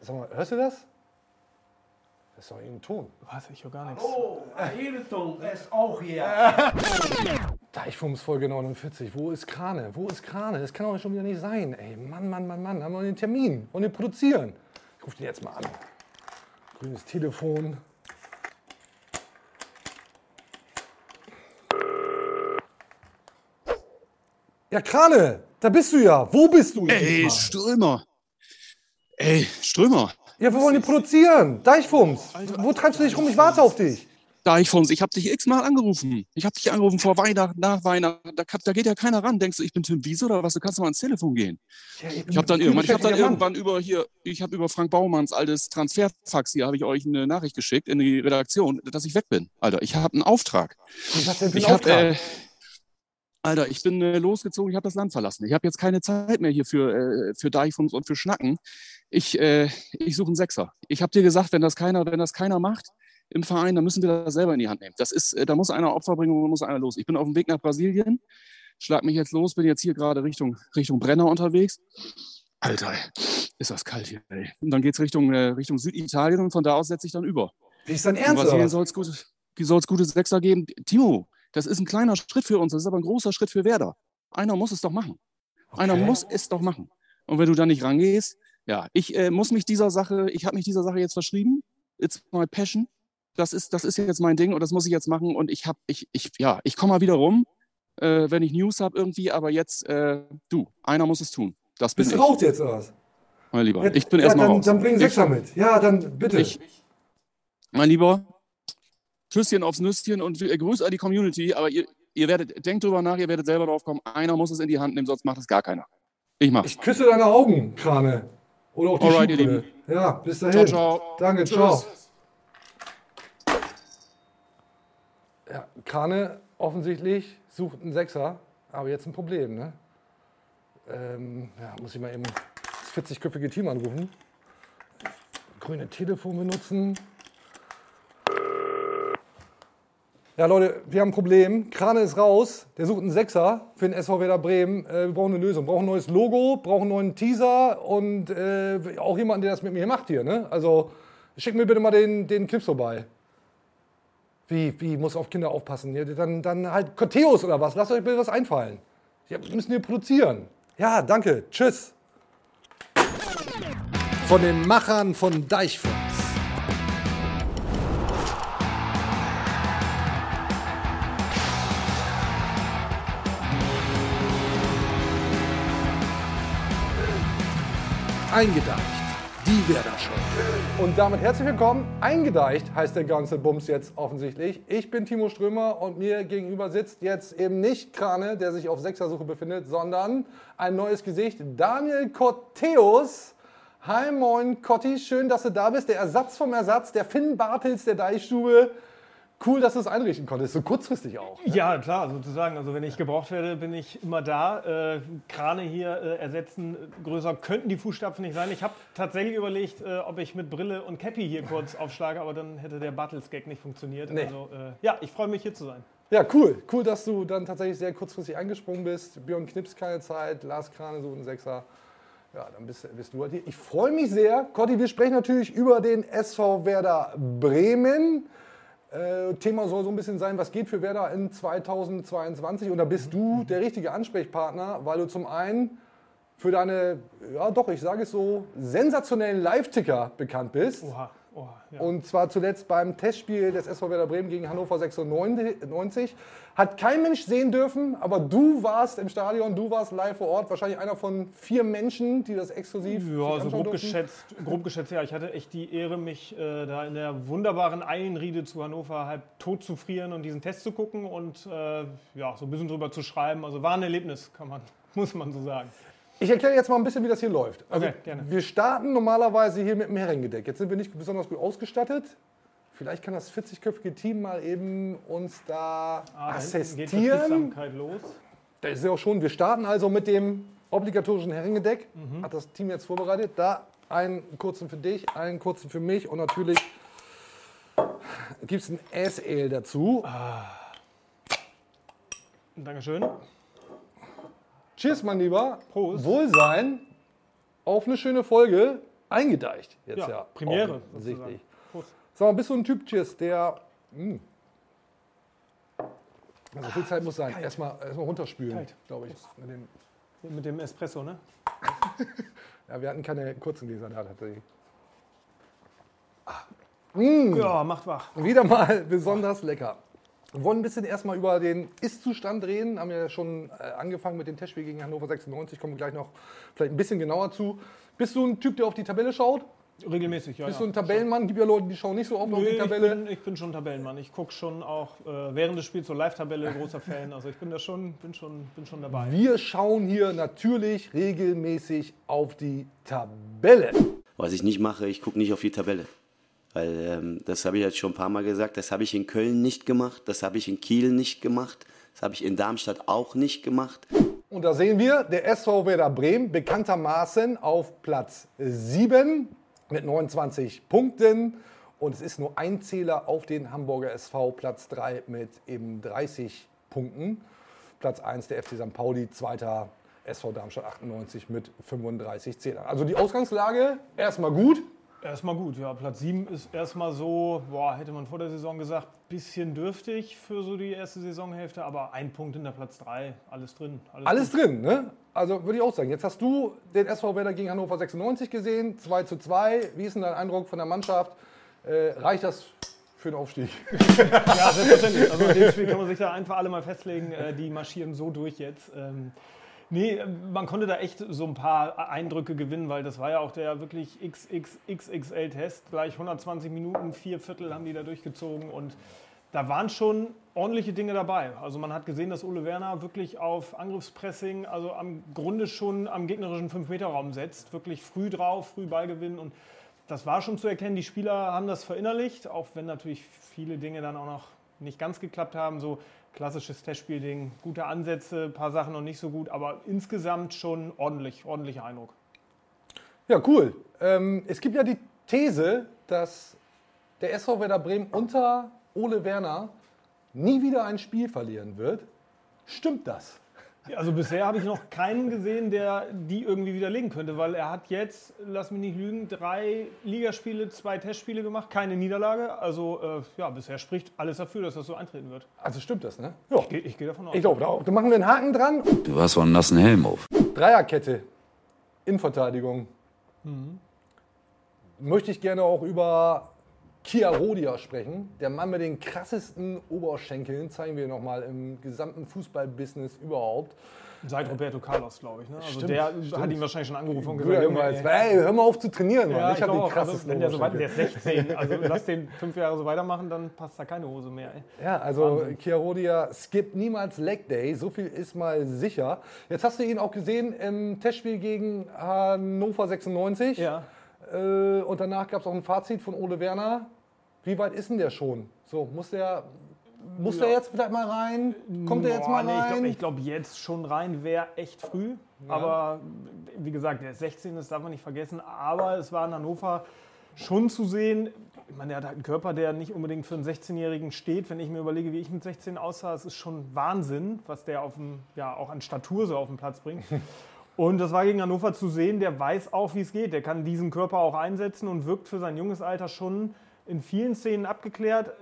Sag mal, hörst du das? Das ist doch irgendein Ton. Was? Ich höre gar nichts. Oh, Hilton ist auch hier. Deichfums Folge 49. Wo ist Krane? Wo ist Krane? Das kann doch schon wieder nicht sein. Ey, Mann, Mann, Mann, Mann. Haben wir den Termin? Wollen wir produzieren? Ich rufe den jetzt mal an. Grünes Telefon. Ja, Krane, da bist du ja. Wo bist du? Ey? Strömer. Ey, Strömer. Ja, wir wollen die produzieren. Deichfums. Wo treibst du dich rum? Ich warte auf dich. Deichfons, ich habe dich x-mal angerufen. Ich habe dich angerufen vor Weihnachten, nach Weihnachten. Da, da geht ja keiner ran. Denkst du, ich bin Tim Wiese oder was? Du kannst mal ans Telefon gehen. Ich habe dann, irgendwann, ich hab dann irgendwann über hier, ich habe über Frank Baumanns altes Transferfax hier, habe ich euch eine Nachricht geschickt in die Redaktion, dass ich weg bin. Alter, ich habe einen Auftrag. Was denn für ein Ich hab, Auftrag? äh, Alter, ich bin äh, losgezogen, ich habe das Land verlassen. Ich habe jetzt keine Zeit mehr hier für, äh, für Deichfums und für Schnacken. Ich, äh, ich suche einen Sechser. Ich habe dir gesagt, wenn das keiner, wenn das keiner macht im Verein, dann müssen wir das selber in die Hand nehmen. Das ist, äh, da muss einer Opfer bringen und muss einer los. Ich bin auf dem Weg nach Brasilien, schlag mich jetzt los, bin jetzt hier gerade Richtung, Richtung Brenner unterwegs. Alter, ist das kalt hier. Ey. Und dann geht's Richtung, äh, Richtung Süditalien und von da aus setze ich dann über. Wie ist dein In Ernst? oder Brasilien soll es gute, soll's gute Sechser geben. Timo, das ist ein kleiner Schritt für uns, das ist aber ein großer Schritt für Werder. Einer muss es doch machen. Einer Okay. muss es doch machen. Und wenn du da nicht rangehst, ja, ich äh, muss mich dieser Sache, ich habe mich dieser Sache jetzt verschrieben. It's my passion. Das ist, das ist jetzt mein Ding und das muss ich jetzt machen. Und ich habe, ich, ich, ja, ich komme mal wieder rum, äh, wenn ich News habe irgendwie, aber jetzt, äh, du, einer muss es tun. Das Bist du raus jetzt, oder was? mein Lieber. Ja, Ich bin ja, erstmal dann, raus. Dann bring Sechser mit. Ja, dann bitte. ich, mein Lieber, Küsschen aufs Nüsschen und äh, Grüß an die Community, aber ihr, ihr werdet, denkt drüber nach, ihr werdet selber drauf kommen, einer muss es in die Hand nehmen, sonst macht es gar keiner. Ich mach's. Ich küsse deine Augen, Krane. Oder auch die Alright, ihr Schuhbrille. Ja, bis dahin. Ciao, ciao. Danke, Tschüss. ciao. Ja, Krane offensichtlich sucht einen Sechser, aber jetzt ein Problem, ne? Ähm, ja, muss ich mal eben das 40-köpfige Team anrufen. Grüne Telefon benutzen. Ja, Leute, wir haben ein Problem. Krane ist raus. Der sucht einen Sechser für den SV Werder Bremen. Äh, wir brauchen eine Lösung. Wir brauchen ein neues Logo, brauchen einen neuen Teaser und äh, auch jemanden, der das mit mir macht hier. Ne? Also schick mir bitte mal den, den Clips vorbei. Wie, wie, muss auf Kinder aufpassen? Ja, dann, dann halt Corteos oder was. Lasst euch bitte was einfallen. Ja, wir müssen hier produzieren. Ja, danke. Tschüss. Von den Machern von Deichfunks. Eingedeicht. Die Werder Show. Und damit herzlich willkommen. Eingedeicht heißt der ganze Bums jetzt offensichtlich. Ich bin Timo Strömer und mir gegenüber sitzt jetzt eben nicht Krane, der sich auf Sechsersuche befindet, sondern ein neues Gesicht, Daniel Corteus. Hi, moin, Cotti, schön, dass du da bist. Der Ersatz vom Ersatz, der Finn Bartels der Deichstube. Cool, dass du es einrichten konntest, so kurzfristig auch. Ja, klar, sozusagen. Also wenn ich gebraucht werde, bin ich immer da. Äh, Krane hier äh, ersetzen, größer könnten die Fußstapfen nicht sein. Ich habe tatsächlich überlegt, äh, ob ich mit Brille und Cappy hier kurz aufschlage, aber dann hätte der Battles-Gag nicht funktioniert. Nee. Also äh, ja, ich freue mich hier zu sein. Ja, cool. Cool, dass du dann tatsächlich sehr kurzfristig eingesprungen bist. Björn Knips keine Zeit, Lars Krane so ein Sechser. Ja, dann bist, bist du halt hier. Ich freue mich sehr. Cotti, wir sprechen natürlich über den SV Werder Bremen. Äh, Thema soll so ein bisschen sein, was geht für Werder in 2022. Und da bist du der richtige Ansprechpartner, weil du zum einen für deine, ja doch, ich sage es so, sensationellen Live-Ticker bekannt bist. Oha, oha. Ja. Und zwar zuletzt beim Testspiel des SV Werder Bremen gegen Hannover 96. Hat kein Mensch sehen dürfen, aber du warst im Stadion, du warst live vor Ort. Wahrscheinlich einer von vier Menschen, die das exklusiv Ja, so grob durften. geschätzt, grob geschätzt, ja. Ich hatte echt die Ehre, mich äh, da in der wunderbaren Eilenriede zu Hannover halb tot zu frieren und diesen Test zu gucken und äh, ja, so ein bisschen drüber zu schreiben. Also war ein Erlebnis, kann man, muss man so sagen. Ich erkläre jetzt mal ein bisschen, wie das hier läuft. Also, Okay, gerne. Wir starten normalerweise hier mit dem Herrengedeck. Jetzt sind wir nicht besonders gut ausgestattet. Vielleicht kann das 40-köpfige Team mal eben uns da Ah, geht assistieren. Betriebsamkeit los. Das ist ja auch schon. Wir starten also mit dem obligatorischen Herrengedeck. Mhm. Hat das Team jetzt vorbereitet. Da einen kurzen für dich, einen kurzen für mich und natürlich gibt es ein S-Ale dazu. Dankeschön. Cheers, mein Lieber. Prost. Wohlsein. Auf eine schöne Folge. eingedeicht. Jetzt ja, ja Premiere. Offensichtlich. Sag mal, bist du ein Typ, Cheers, der. Mh, also viel Zeit muss sein. Erstmal, erstmal runterspülen, glaube ich. Mit dem, mit dem, Espresso, ne? ja, wir hatten keine kurzen Gläser da tatsächlich. Ah. Mmh. Ja, macht wach. Wieder mal besonders lecker. Wir wollen ein bisschen erstmal über den Ist-Zustand reden. Haben ja schon äh, angefangen mit dem Testspiel gegen Hannover 96. Kommen wir gleich noch vielleicht ein bisschen genauer zu. Bist du ein Typ, der auf die Tabelle schaut? Regelmäßig, ja. Bist du ein Tabellenmann? Gibt ja Leute, die schauen nicht so oft Nö, auf die Tabelle. Ich bin, ich bin schon Tabellenmann. Ich gucke schon auch äh, während des Spiels so Live-Tabelle, großer Fan. Also ich bin da schon, bin schon, bin schon dabei. Wir schauen hier natürlich regelmäßig auf die Tabelle. Was ich nicht mache, ich gucke nicht auf die Tabelle. Weil ähm, das habe ich jetzt schon ein paar Mal gesagt, das habe ich in Köln nicht gemacht, das habe ich in Kiel nicht gemacht, das habe ich in Darmstadt auch nicht gemacht. Und da sehen wir, der SV Werder Bremen bekanntermaßen auf Platz 7 mit 29 Punkten. Und es ist nur ein Zähler auf den Hamburger SV, Platz 3 mit eben 30 Punkten. Platz 1 der FC St. Pauli, zweiter SV Darmstadt 98 mit 35 Zählern. Also die Ausgangslage erstmal gut. Erstmal gut, ja. Platz 7 ist erstmal so, boah, hätte man vor der Saison gesagt, bisschen dürftig für so die erste Saisonhälfte, aber ein Punkt in der Platz 3, alles drin. Alles, alles drin, ne? Also würde ich auch sagen. Jetzt hast du den SV Werder gegen Hannover 96 gesehen, 2 zu 2. Wie ist denn dein Eindruck von der Mannschaft? Äh, reicht das für den Aufstieg? ja, selbstverständlich. Also in dem Spiel kann man sich da einfach alle mal festlegen, äh, die marschieren so durch jetzt. Nee, man konnte da echt so ein paar Eindrücke gewinnen, weil das war ja auch der wirklich XXXXL-Test. Gleich 120 Minuten, vier Viertel haben die da durchgezogen und da waren schon ordentliche Dinge dabei. Also man hat gesehen, dass Ole Werner wirklich auf Angriffspressing, also am Grunde schon am gegnerischen 5-Meter-Raum setzt. Wirklich früh drauf, früh Ballgewinn und das war schon zu erkennen. Die Spieler haben das verinnerlicht, auch wenn natürlich viele Dinge dann auch noch nicht ganz geklappt haben. So klassisches Testspielding, gute Ansätze, ein paar Sachen noch nicht so gut, aber insgesamt schon ordentlich, ordentlicher Eindruck. Ja, cool. Ähm, es gibt ja die These, dass der SV Werder Bremen unter Ole Werner nie wieder ein Spiel verlieren wird. Stimmt das? Also bisher habe ich noch keinen gesehen, der die irgendwie widerlegen könnte, weil er hat jetzt, lass mich nicht lügen, drei Ligaspiele, zwei Testspiele gemacht, keine Niederlage. Also äh, ja, bisher spricht alles dafür, dass das so eintreten wird. Also stimmt das, ne? Ja. Ich gehe geh davon aus. Ich glaube auch. Da machen wir einen Haken dran. Du hast so einen nassen Helm auf. Dreierkette, Innenverteidigung. Mhm. Möchte ich gerne auch über Kia Rodia sprechen. Der Mann mit den krassesten Oberschenkeln, zeigen wir nochmal im gesamten Fußballbusiness überhaupt. Seit Roberto Carlos, glaube ich. Ne? Also stimmt, der stimmt. hat ihn wahrscheinlich schon angerufen und gesagt, Junge, ey, ey, hör mal auf zu trainieren, ja, Ich, ich habe den krassesten also, wenn der, so weit, der ist 16, also lass den fünf Jahre so weitermachen, dann passt da keine Hose mehr. Ey. Ja, also Wahnsinn. Kia Rodia skippt niemals Leg Day, so viel ist mal sicher. Jetzt hast du ihn auch gesehen im Testspiel gegen Hannover 96. Ja. Äh, und danach gab es auch ein Fazit von Ole Werner. Wie weit ist denn der schon? So, muss der, muss ja. der jetzt vielleicht mal rein? Kommt der jetzt mal rein? ich glaube, glaub, jetzt schon rein wäre echt früh. Ja. Aber wie gesagt, der ist 16, das darf man nicht vergessen. Aber es war in Hannover schon zu sehen. Ich meine, er hat halt einen Körper, der nicht unbedingt für einen 16-Jährigen steht. Wenn ich mir überlege, wie ich mit 16 aussah, es ist schon Wahnsinn, was der auf dem, ja, auch an Statur so auf den Platz bringt. Und das war gegen Hannover zu sehen, der weiß auch, wie es geht. Der kann diesen Körper auch einsetzen und wirkt für sein junges Alter schon in vielen Szenen abgeklärt.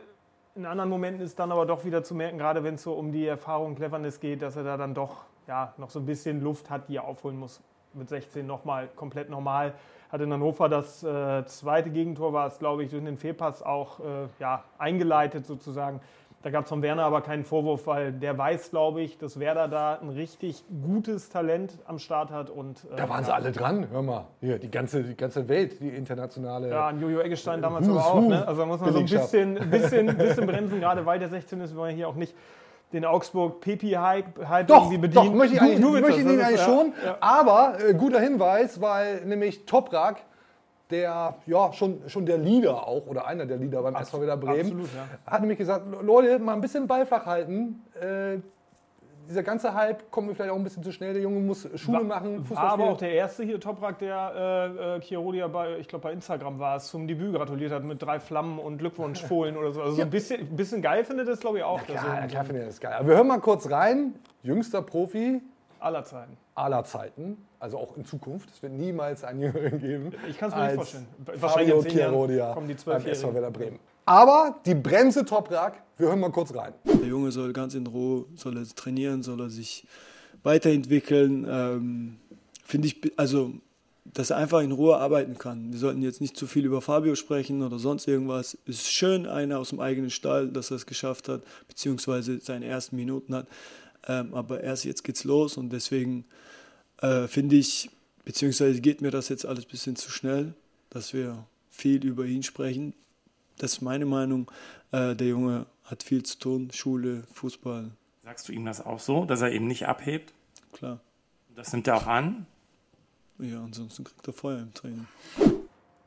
In anderen Momenten ist dann aber doch wieder zu merken, gerade wenn es so um die Erfahrung Cleverness geht, dass er da dann doch ja, noch so ein bisschen Luft hat, die er aufholen muss. Mit 16 nochmal komplett normal. Hat in Hannover das äh, zweite Gegentor, war es, glaube ich, durch den Fehlpass auch äh, ja, eingeleitet sozusagen. Da gab es von Werner aber keinen Vorwurf, weil der weiß, glaube ich, dass Werder da ein richtig gutes Talent am Start hat. Und, äh, da waren sie alle dran, hör mal. Hier, die ganze, die ganze Welt, die internationale. Ja, an Jojo Eggestein damals aber auch. Ne? Also da muss man so ein bisschen, bisschen, bisschen bremsen, gerade weil der 16 ist, wir wollen hier auch nicht den Augsburg Pepi Hype irgendwie bedienen. Doch, möchte ich, du, du möchte ich ihn eigentlich schon. Ja. Aber äh, guter Hinweis, weil nämlich Toprak der ja schon, schon der Leader auch oder einer der Leader beim SV Werder Bremen, absolut, ja. hat nämlich gesagt, Leute, mal ein bisschen Ball flach halten. Äh, dieser ganze Hype kommt mir vielleicht auch ein bisschen zu schnell. Der Junge muss Schule war, machen. Fußball war aber auch der erste hier Toprak, der äh, äh Chirodia bei, ich glaube bei Instagram war es, zum Debüt gratuliert hat mit drei Flammen und Glückwunschfohlen oder so. Also ja. ein bisschen, bisschen geil findet das, glaube ich, auch. Ja, klar, so, klar findet das geil. Aber wir hören mal kurz rein. Jüngster Profi. Aller Zeiten. Aller Zeiten. Also auch in Zukunft. Es wird niemals einen Jüngeren geben. Ich kann es mir nicht vorstellen. Fabio Wahrscheinlich Chiarodia kommen die beim SV Zwölfjährigen. Werder Bremen. Aber die Bremse Toprak, wir hören mal kurz rein. Der Junge soll ganz in Ruhe, soll er trainieren, soll er sich weiterentwickeln. Ähm, Finde ich, also, dass er einfach in Ruhe arbeiten kann. Wir sollten jetzt nicht zu viel über Fabio sprechen oder sonst irgendwas. Es ist schön, einer aus dem eigenen Stall, dass er es geschafft hat, beziehungsweise seine ersten Minuten hat. Ähm, aber erst jetzt geht's los und deswegen äh, finde ich, beziehungsweise geht mir das jetzt alles ein bisschen zu schnell, dass wir viel über ihn sprechen. Das ist meine Meinung. Äh, der Junge hat viel zu tun, Schule, Fußball, Sagst du ihm das auch so, dass er eben nicht abhebt? klar. Das nimmt er auch an. Ja, ansonsten kriegt er Feuer im Training.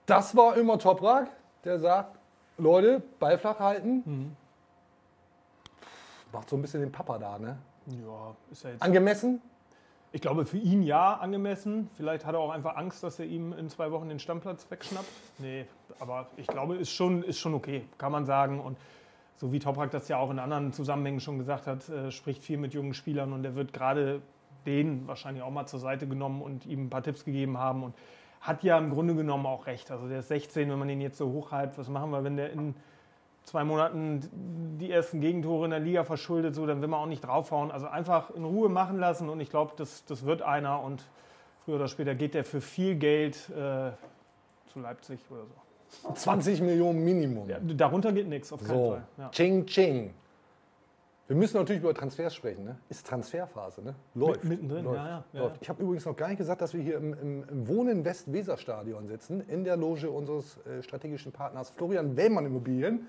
Das war immer Toprak, der sagt, Leute, Ball flach halten. Mhm. Macht so ein bisschen den Papa da, ne? Ja, ist ja jetzt. Angemessen? Ich glaube, für ihn ja angemessen. Vielleicht hat er auch einfach Angst, dass er ihm in zwei Wochen den Stammplatz wegschnappt. Nee, aber ich glaube, ist schon, ist schon okay, kann man sagen. Und so wie Toprak das ja auch in anderen Zusammenhängen schon gesagt hat, äh, spricht viel mit jungen Spielern und er wird gerade den wahrscheinlich auch mal zur Seite genommen und ihm ein paar Tipps gegeben haben. Und hat ja im Grunde genommen auch recht. Also der ist 16, wenn man ihn jetzt so hochhypt, was machen wir, wenn der in zwei Monaten die ersten Gegentore in der Liga verschuldet, so, dann will man auch nicht draufhauen. Also einfach in Ruhe machen lassen und ich glaube, das, das wird einer und früher oder später geht der für viel Geld äh, zu Leipzig oder so. 20 Millionen Minimum. Ja, darunter geht nichts, auf keinen so, Fall. Ja. Ching Ching. Wir müssen natürlich über Transfers sprechen. Ne? Ist Transferphase, ne? Läuft. mittendrin, läuft, ja, ja, ja, läuft. Ich habe übrigens noch gar nicht gesagt, dass wir hier im, im, im Wohnen West-Weser-Stadion sitzen, in der Loge unseres äh, strategischen Partners Florian Wellmann Immobilien.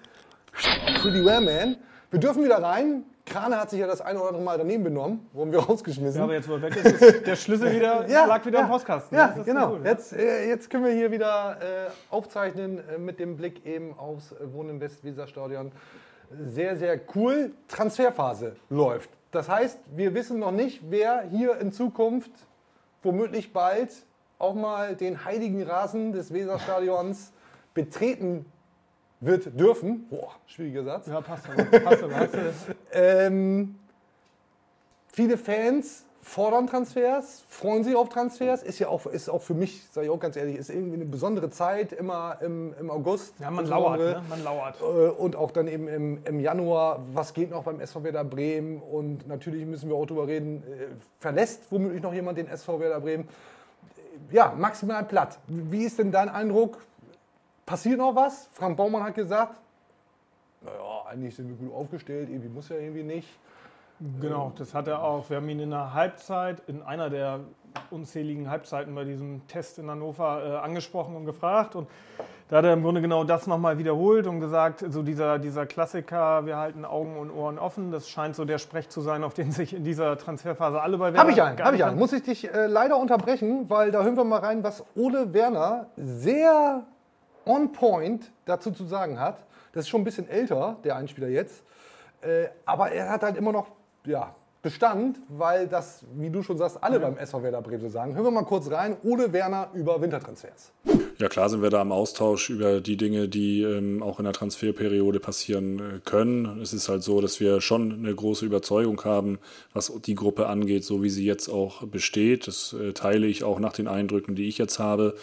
Pretty well, man. Wir dürfen wieder rein. Krane hat sich ja das eine oder andere Mal daneben benommen, wurden wir rausgeschmissen. Ja, aber jetzt, wo er weg ist, ist der Schlüssel wieder, Ja, lag wieder ja, im Postkasten. Ja, genau. cool. Jetzt, äh, jetzt können wir hier wieder äh, aufzeichnen äh, mit dem Blick eben aufs Wohnen West-Weser-Stadion. Sehr, sehr cool. Transferphase läuft. Das heißt, wir wissen noch nicht, wer hier in Zukunft womöglich bald auch mal den heiligen Rasen des Weserstadions betreten wird dürfen. Boah, schwieriger Satz. Ja, passt aber. Passt aber. Ähm, viele Fans fordern Transfers, freuen sich auf Transfers. Ist ja auch, ist auch für mich, sage ich auch ganz ehrlich, ist irgendwie eine besondere Zeit, immer im, im August. ja, man lauert, ne? Man lauert. Äh, Und auch dann eben im, im Januar, was geht noch beim SV Werder Bremen? Und natürlich müssen wir auch darüber reden, äh, verlässt womöglich noch jemand den SV Werder Bremen? Ja, maximal platt. Wie ist denn dein Eindruck? Passiert noch was? Frank Baumann hat gesagt, naja, eigentlich sind wir gut aufgestellt, irgendwie muss ja irgendwie nicht. Genau, das hat er auch. Wir haben ihn in der Halbzeit, in einer der unzähligen Halbzeiten bei diesem Test in Hannover äh, angesprochen und gefragt. Und da hat er im Grunde genau das nochmal wiederholt und gesagt, so dieser, dieser Klassiker, wir halten Augen und Ohren offen, das scheint so der Sprech zu sein, auf den sich in dieser Transferphase alle bei Werder Habe ich einen, habe ich einen. Muss ich dich äh, leider unterbrechen, weil da hören wir mal rein, was Ole Werner sehr on point dazu zu sagen hat. Das ist schon ein bisschen älter, der Einspieler jetzt. Äh, aber er hat halt immer noch ja, Bestand, weil das, wie du schon sagst, alle beim SV Werder Bremen so sagen. Hören wir mal kurz rein. Ole Werner über Wintertransfers. Ja, klar sind wir da im Austausch über die Dinge, die ähm, auch in der Transferperiode passieren äh, können. Es ist halt so, dass wir schon eine große Überzeugung haben, was die Gruppe angeht, so wie sie jetzt auch besteht. Das äh, teile ich auch nach den Eindrücken, die ich jetzt habe.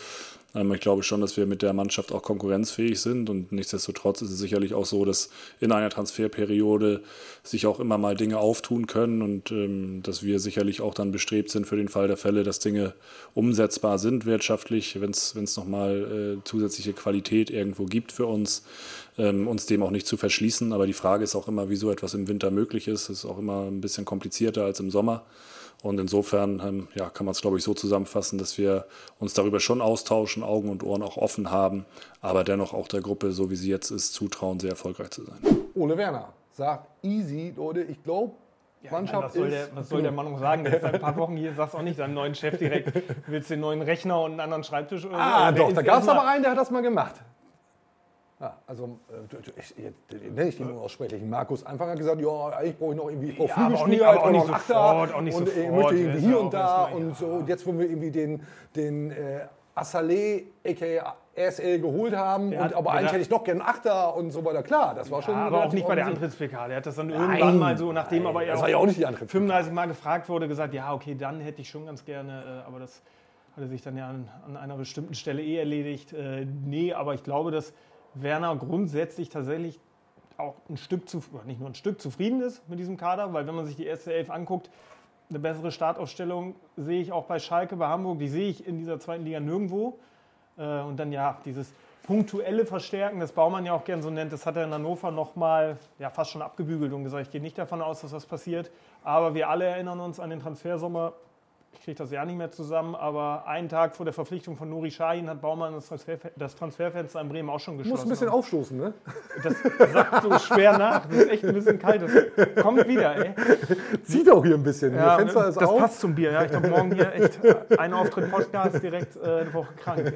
Ähm, ich glaube schon, dass wir mit der Mannschaft auch konkurrenzfähig sind und nichtsdestotrotz ist es sicherlich auch so, dass in einer Transferperiode sich auch immer mal Dinge auftun können und ähm, dass wir sicherlich auch dann bestrebt sind für den Fall der Fälle, dass Dinge umsetzbar sind wirtschaftlich, wenn es nochmal äh, zusätzliche Qualität irgendwo gibt für uns, ähm, uns dem auch nicht zu verschließen. Aber die Frage ist auch immer, wie so etwas im Winter möglich ist. Es ist auch immer ein bisschen komplizierter als im Sommer. Und insofern ähm, ja, kann man es, glaube ich, so zusammenfassen, dass wir uns darüber schon austauschen, Augen und Ohren auch offen haben, aber dennoch auch der Gruppe, so wie sie jetzt ist, zutrauen, sehr erfolgreich zu sein. Ole Werner sagt, easy, Leute, ich glaube, Ja, Mannschaft was soll, ist... der, was soll der Mann noch sagen? Der ist seit ein paar Wochen hier, sagst auch nicht deinem neuen Chef direkt, willst du den neuen Rechner und einen anderen Schreibtisch oder so? Ah, der doch, da gab es aber einen, der hat das mal gemacht. Ja, also, äh, ich, ich, nenne ich den unaussprechlich. Markus Anfang hat gesagt, ja, eigentlich brauche ich noch irgendwie, ich brauche Ja, aber auch nicht- ich aber brauche auch nicht sofort, auch nicht und ich sofort. möchte Der irgendwie hier und da und ja. so. Und jetzt wollen wir irgendwie den, den äh, Assalé, a.k.a. RSL geholt haben, Der und hat aber eigentlich hätte ich doch gern einen Achter und so weiter. Klar, das war schon. Ja, aber auch nicht bei der. Antritts-PK. Der hat das dann Nein. irgendwann mal so, nachdem aber er Das war ja auch nicht die Antritts 35 Mal gefragt wurde, gesagt, ja, okay, dann hätte ich schon ganz gerne, äh, aber das hatte sich dann ja an, an einer bestimmten Stelle eh erledigt. Äh, nee, aber ich glaube, dass Werner grundsätzlich tatsächlich auch ein Stück zu, nicht nur ein Stück zufrieden ist mit diesem Kader, weil wenn man sich die erste Elf anguckt, eine bessere Startaufstellung sehe ich auch bei Schalke, bei Hamburg, die sehe ich in dieser zweiten Liga nirgendwo. Äh, und dann ja, dieses punktuelle Verstärken, das Baumann ja auch gern so nennt, das hat er in Hannover nochmal ja, fast schon abgebügelt und gesagt, ich gehe nicht davon aus, dass das passiert. Aber wir alle erinnern uns an den Transfersommer. Ich kriege das ja nicht mehr zusammen, aber einen Tag vor der Verpflichtung von Nuri Sahin hat Baumann das, Transfer, das Transferfenster in Bremen auch schon Du geschlossen. musst ein bisschen aufstoßen, ne? das sagt so schwer nach. Das ist echt ein bisschen kalt. Das kommt wieder, ey. Sieht auch hier ein bisschen. Ja, Hier Fenster ist das auf. passt zum Bier. Ja, ich glaube, morgen hier echt ein Auftritt Podcast direkt äh, eine Woche krank.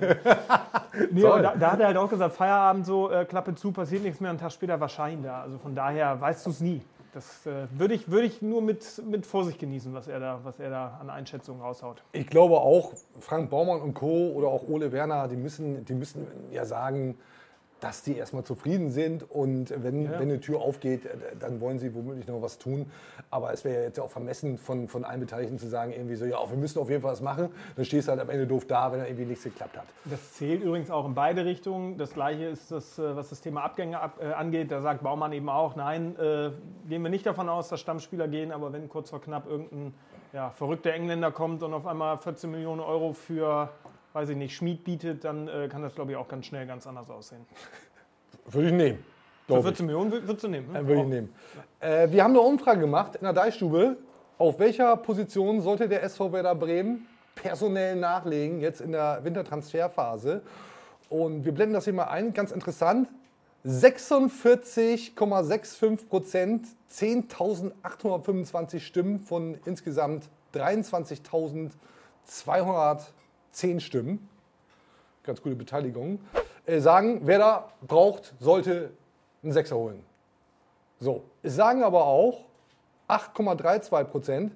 Nee, da, da hat er halt auch gesagt, Feierabend so, äh, Klappe zu, passiert nichts mehr. Einen Tag später war Schein da. Also von daher weißt du es nie. Das äh, würde ich, würd ich nur mit, mit Vorsicht genießen, was er, da, was er da an Einschätzungen raushaut. Ich glaube auch, Frank Baumann und Co. oder auch Ole Werner, die müssen, die müssen ja sagen, dass die erstmal zufrieden sind und wenn, Ja. wenn eine Tür aufgeht, äh, dann wollen sie womöglich noch was tun. Aber es wäre ja jetzt auch vermessen von, von allen Beteiligten zu sagen, irgendwie so, ja, wir müssen auf jeden Fall was machen. Dann stehst du halt am Ende doof da, wenn da irgendwie nichts geklappt hat. Das zählt übrigens auch in beide Richtungen. Das gleiche ist das, äh, was das Thema Abgänge ab, äh, angeht. Da sagt Baumann eben auch, nein, äh, gehen wir nicht davon aus, dass Stammspieler gehen, aber wenn kurz vor knapp irgendein ja, verrückter Engländer kommt und auf einmal 14 Millionen Euro für, weiß ich nicht, Schmied bietet, dann äh, kann das, glaube ich, auch ganz schnell ganz anders aussehen. Würde ich nehmen. Für glaub ich. 14 Millionen wür- würdest du nehmen? ne? Äh, Würde ich nehmen. Äh, wir haben eine Umfrage gemacht in der Deichstube. Auf welcher Position sollte der SV Werder Bremen personell nachlegen, jetzt in der Wintertransferphase? Und wir blenden das hier mal ein, ganz interessant. 46,65 Prozent, 10.825 Stimmen von insgesamt 23.210 Stimmen. Ganz gute Beteiligung. Äh, sagen, Werder braucht, sollte einen Sechser holen. So, es sagen aber auch 8,32 Prozent,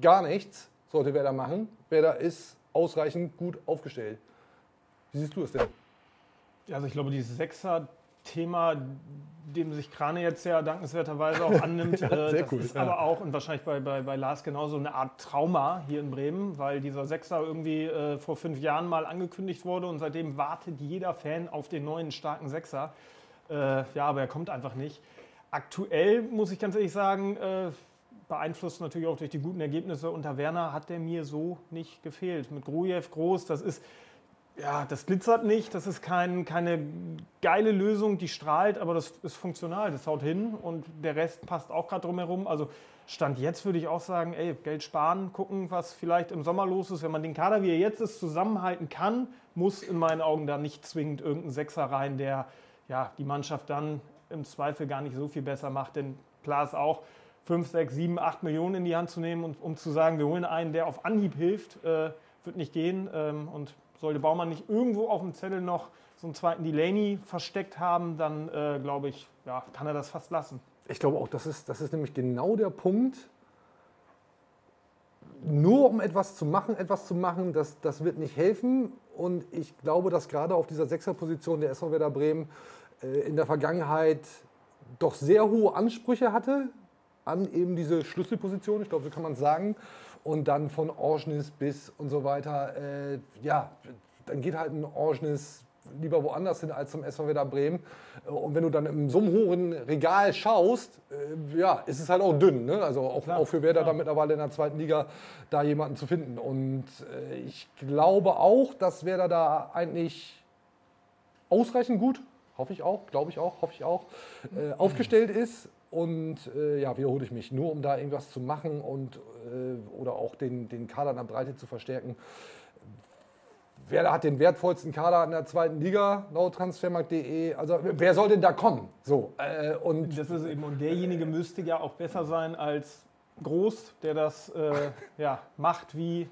gar nichts sollte Werder machen. Werder ist ausreichend gut aufgestellt. Wie siehst du es denn? Also ich glaube, dieses Sechser-Thema, dem sich Krane jetzt ja dankenswerterweise auch annimmt, Ja, äh, sehr das cool, ist ja. aber auch und wahrscheinlich bei, bei, bei Lars genauso eine Art Trauma hier in Bremen, weil dieser Sechser irgendwie äh, vor fünf Jahren mal angekündigt wurde und seitdem wartet jeder Fan auf den neuen starken Sechser. Äh, ja, aber er kommt einfach nicht. Aktuell muss ich ganz ehrlich sagen, äh, beeinflusst natürlich auch durch die guten Ergebnisse unter Werner, hat der mir so nicht gefehlt. Mit Grujew groß, das ist ja, das glitzert nicht, das ist kein, keine geile Lösung, die strahlt, aber das ist funktional, das haut hin und der Rest passt auch gerade drumherum. Also Stand jetzt würde ich auch sagen, ey, Geld sparen, gucken, was vielleicht im Sommer los ist. Wenn man den Kader, wie er jetzt ist, zusammenhalten kann, muss in meinen Augen da nicht zwingend irgendein Sechser rein, der ja, die Mannschaft dann im Zweifel gar nicht so viel besser macht. Denn klar ist auch, 5, 6, 7, 8 Millionen in die Hand zu nehmen und um zu sagen, wir holen einen, der auf Anhieb hilft, äh, wird nicht gehen. Ähm, und sollte Baumann nicht irgendwo auf dem Zettel noch so einen zweiten Delaney versteckt haben, dann äh, glaube ich, ja, kann er das fast lassen. Ich glaube auch, das ist, das ist nämlich genau der Punkt. Nur um etwas zu machen, etwas zu machen, das, das wird nicht helfen. Und ich glaube, dass gerade auf dieser Sechserposition der SV Werder Bremen äh, in der Vergangenheit doch sehr hohe Ansprüche hatte an eben diese Schlüsselposition, ich glaube, so kann man es sagen. Und dann von Orsnes bis und so weiter, äh, ja, dann geht halt ein Orsnes lieber woanders hin als zum SV Werder Bremen. Und wenn du dann in so einem hohen Regal schaust, äh, ja, ist es halt auch dünn. Ne? Also auch, Klar, auch für Werder klar. da mittlerweile in der zweiten Liga da jemanden zu finden. Und äh, ich glaube auch, dass Werder da eigentlich ausreichend gut, hoffe ich auch, glaube ich auch, hoffe ich auch, äh, aufgestellt ist. Und äh, ja, wiederhole ich mich, nur um da irgendwas zu machen und äh, oder auch den, den Kader in der Breite zu verstärken. Werder hat den wertvollsten Kader in der zweiten Liga, laut transfermarkt.de. Also wer soll denn da kommen? So, äh, und Das ist eben, und derjenige müsste ja auch besser sein als Groß, der das äh, ja, macht wie,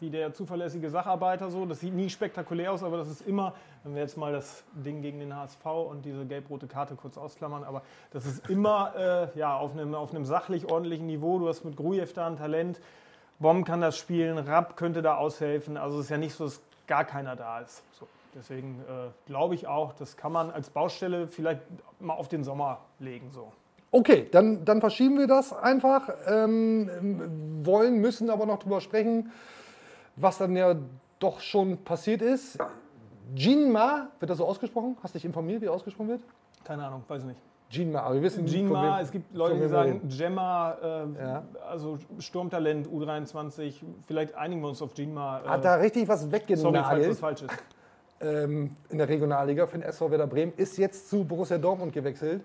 wie der zuverlässige Sacharbeiter. So. Das sieht nie spektakulär aus, aber das ist immer, wenn wir jetzt mal das Ding gegen den HSV und diese gelb-rote Karte kurz ausklammern, aber das ist immer äh, ja, auf, einem, auf einem sachlich ordentlichen Niveau. Du hast mit Grujew da ein Talent. Bomb kann das spielen, Rapp könnte da aushelfen. Also es ist ja nicht so, dass gar keiner da ist. So. Deswegen äh, glaube ich auch, das kann man als Baustelle vielleicht mal auf den Sommer legen. So. Okay, dann, dann verschieben wir das einfach. Ähm, wollen, müssen aber noch drüber sprechen, was dann ja doch schon passiert ist. Jinma, wird das so ausgesprochen? Hast du dich informiert, wie ausgesprochen wird? Keine Ahnung, weiß ich nicht. Jinma, aber wir wissen Jinma, es gibt Leute, die sagen. Gemma, äh, Ja. also Sturmtalent, U23. Vielleicht einigen wir uns auf Jinma. Äh, Hat da richtig was sorry, falls das falsch ist. ähm, in der Regionalliga für den SV Werder Bremen. Ist jetzt zu Borussia Dortmund gewechselt.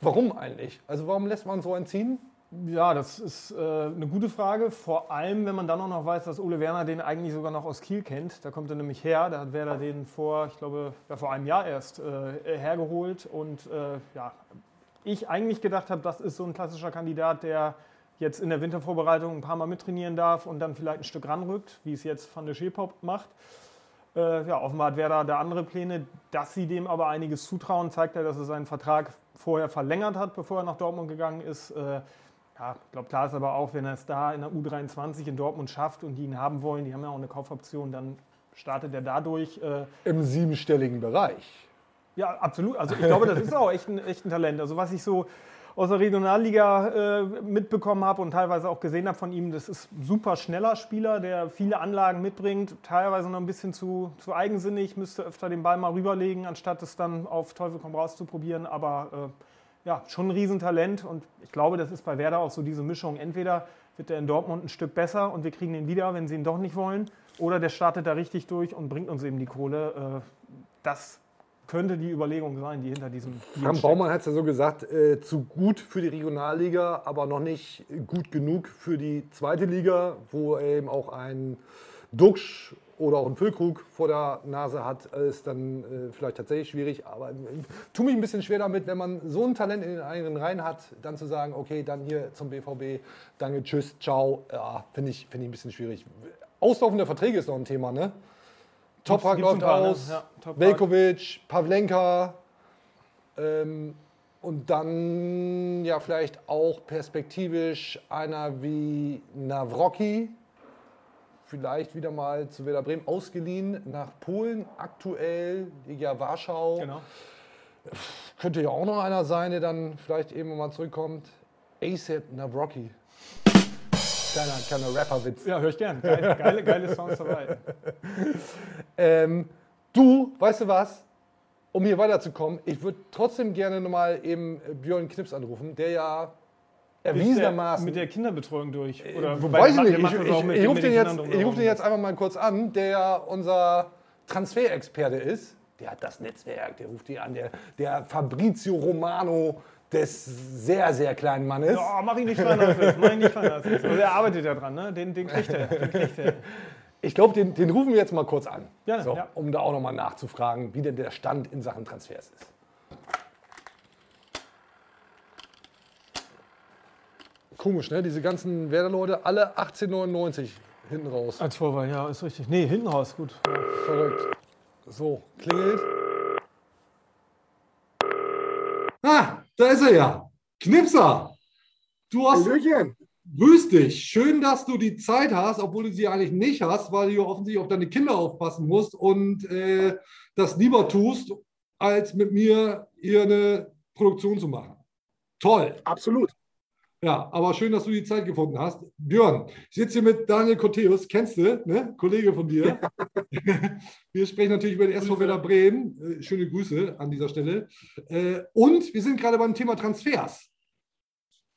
Warum eigentlich? Also warum lässt man so entziehen? Ja, das ist äh, eine gute Frage. Vor allem, wenn man dann auch noch weiß, dass Ole Werner den eigentlich sogar noch aus Kiel kennt. Da kommt er nämlich her. Da hat Werder den vor, ich glaube, ja, vor einem Jahr erst äh, hergeholt. Und äh, ja, ich eigentlich gedacht habe, das ist so ein klassischer Kandidat, der jetzt in der Wintervorbereitung ein paar Mal mittrainieren darf und dann vielleicht ein Stück ranrückt, wie es jetzt Van der Schepop macht. Äh, ja, offenbar hat Werder da andere Pläne. Dass sie dem aber einiges zutrauen, zeigt ja, dass er seinen Vertrag vorher verlängert hat, bevor er nach Dortmund gegangen ist. Ja, ich glaube, klar ist aber auch, wenn er es da in der U23 in Dortmund schafft und die ihn haben wollen, die haben ja auch eine Kaufoption, dann startet er dadurch. Äh, Im siebenstelligen Bereich. ja, absolut. Also ich glaube, das ist auch echt ein, echt ein Talent. Also was ich so aus der Regionalliga äh, mitbekommen habe und teilweise auch gesehen habe von ihm, das ist ein super schneller Spieler, der viele Anlagen mitbringt, teilweise noch ein bisschen zu, zu eigensinnig, müsste öfter den Ball mal rüberlegen, anstatt es dann auf Teufel komm raus zu probieren. Aber äh, ja, schon ein Riesentalent und ich glaube, das ist bei Werder auch so diese Mischung. Entweder wird er in Dortmund ein Stück besser und wir kriegen ihn wieder, wenn sie ihn doch nicht wollen, oder der startet da richtig durch und bringt uns eben die Kohle. Äh, das könnte die Überlegung sein, die hinter diesem Frank. Baumann hat es ja so gesagt, äh, zu gut für die Regionalliga, aber noch nicht gut genug für die zweite Liga, wo er eben auch ein Duxch oder auch ein Füllkrug vor der Nase hat, ist dann äh, vielleicht tatsächlich schwierig. Aber äh, tue mich ein bisschen schwer damit, wenn man so ein Talent in den eigenen Reihen hat, dann zu sagen, okay, dann hier zum BVB, danke, tschüss, ciao. Ja, finde ich, finde ich ein bisschen schwierig. Auslaufende Verträge ist noch ein Thema, ne? Toprak läuft paar, ne? aus, Ja, Toprak. Velkovic, Pavlenka, ähm, und dann ja vielleicht auch perspektivisch einer wie Nawrocki, vielleicht wieder mal zu Werder Bremen ausgeliehen nach Polen, aktuell Liga Warschau. Genau. Könnte ja auch noch einer sein, der dann vielleicht eben mal zurückkommt. ASAP Nawrocki. Kleiner, kleiner Rapperwitz. Ja, höre ich gern. Geile, geile, geile Songs dabei. Ähm, du, weißt du was? Um hier weiterzukommen, ich würde trotzdem gerne nochmal eben Björn Knips anrufen, der ja erwiesenermaßen. mit der Kinderbetreuung durch? Oder Äh, wobei weiß ich der nicht, ich, ich, ich rufe den, jetzt- ich ruf den jetzt einfach mal kurz an, der ja unser Transferexperte ist. Der hat das Netzwerk, der ruft die an, der, der Fabrizio Romano des sehr, sehr kleinen Mannes. Oh, mach ihn nicht das. Mach ihn nicht. Also er arbeitet ja dran, ne? Den, den kriegt er. Den kriegt er. Ich glaube, den, den rufen wir jetzt mal kurz an, Gerne, so, ja. um da auch nochmal nachzufragen, wie denn der Stand in Sachen Transfers ist. Komisch, ne? Diese ganzen Werder-Leute, alle 18,99 hinten raus. Als Vorwahl, ja, ist richtig. Nee, hinten raus, gut. Verrückt. So, klingelt. Ah, da ist er ja. Knipser. Du hast. Hallöchen. Grüß dich. Schön, dass du die Zeit hast, obwohl du sie eigentlich nicht hast, weil du offensichtlich auf deine Kinder aufpassen musst und äh, das lieber tust, als mit mir hier eine Produktion zu machen. Toll. Absolut. Ja, aber schön, dass du die Zeit gefunden hast. Björn, ich sitze hier mit Daniel Koteus, kennst du, ne? Kollege von dir. wir sprechen natürlich über den SV Werder Bremen. Äh, Schöne Grüße an dieser Stelle. Äh, Und wir sind gerade beim Thema Transfers.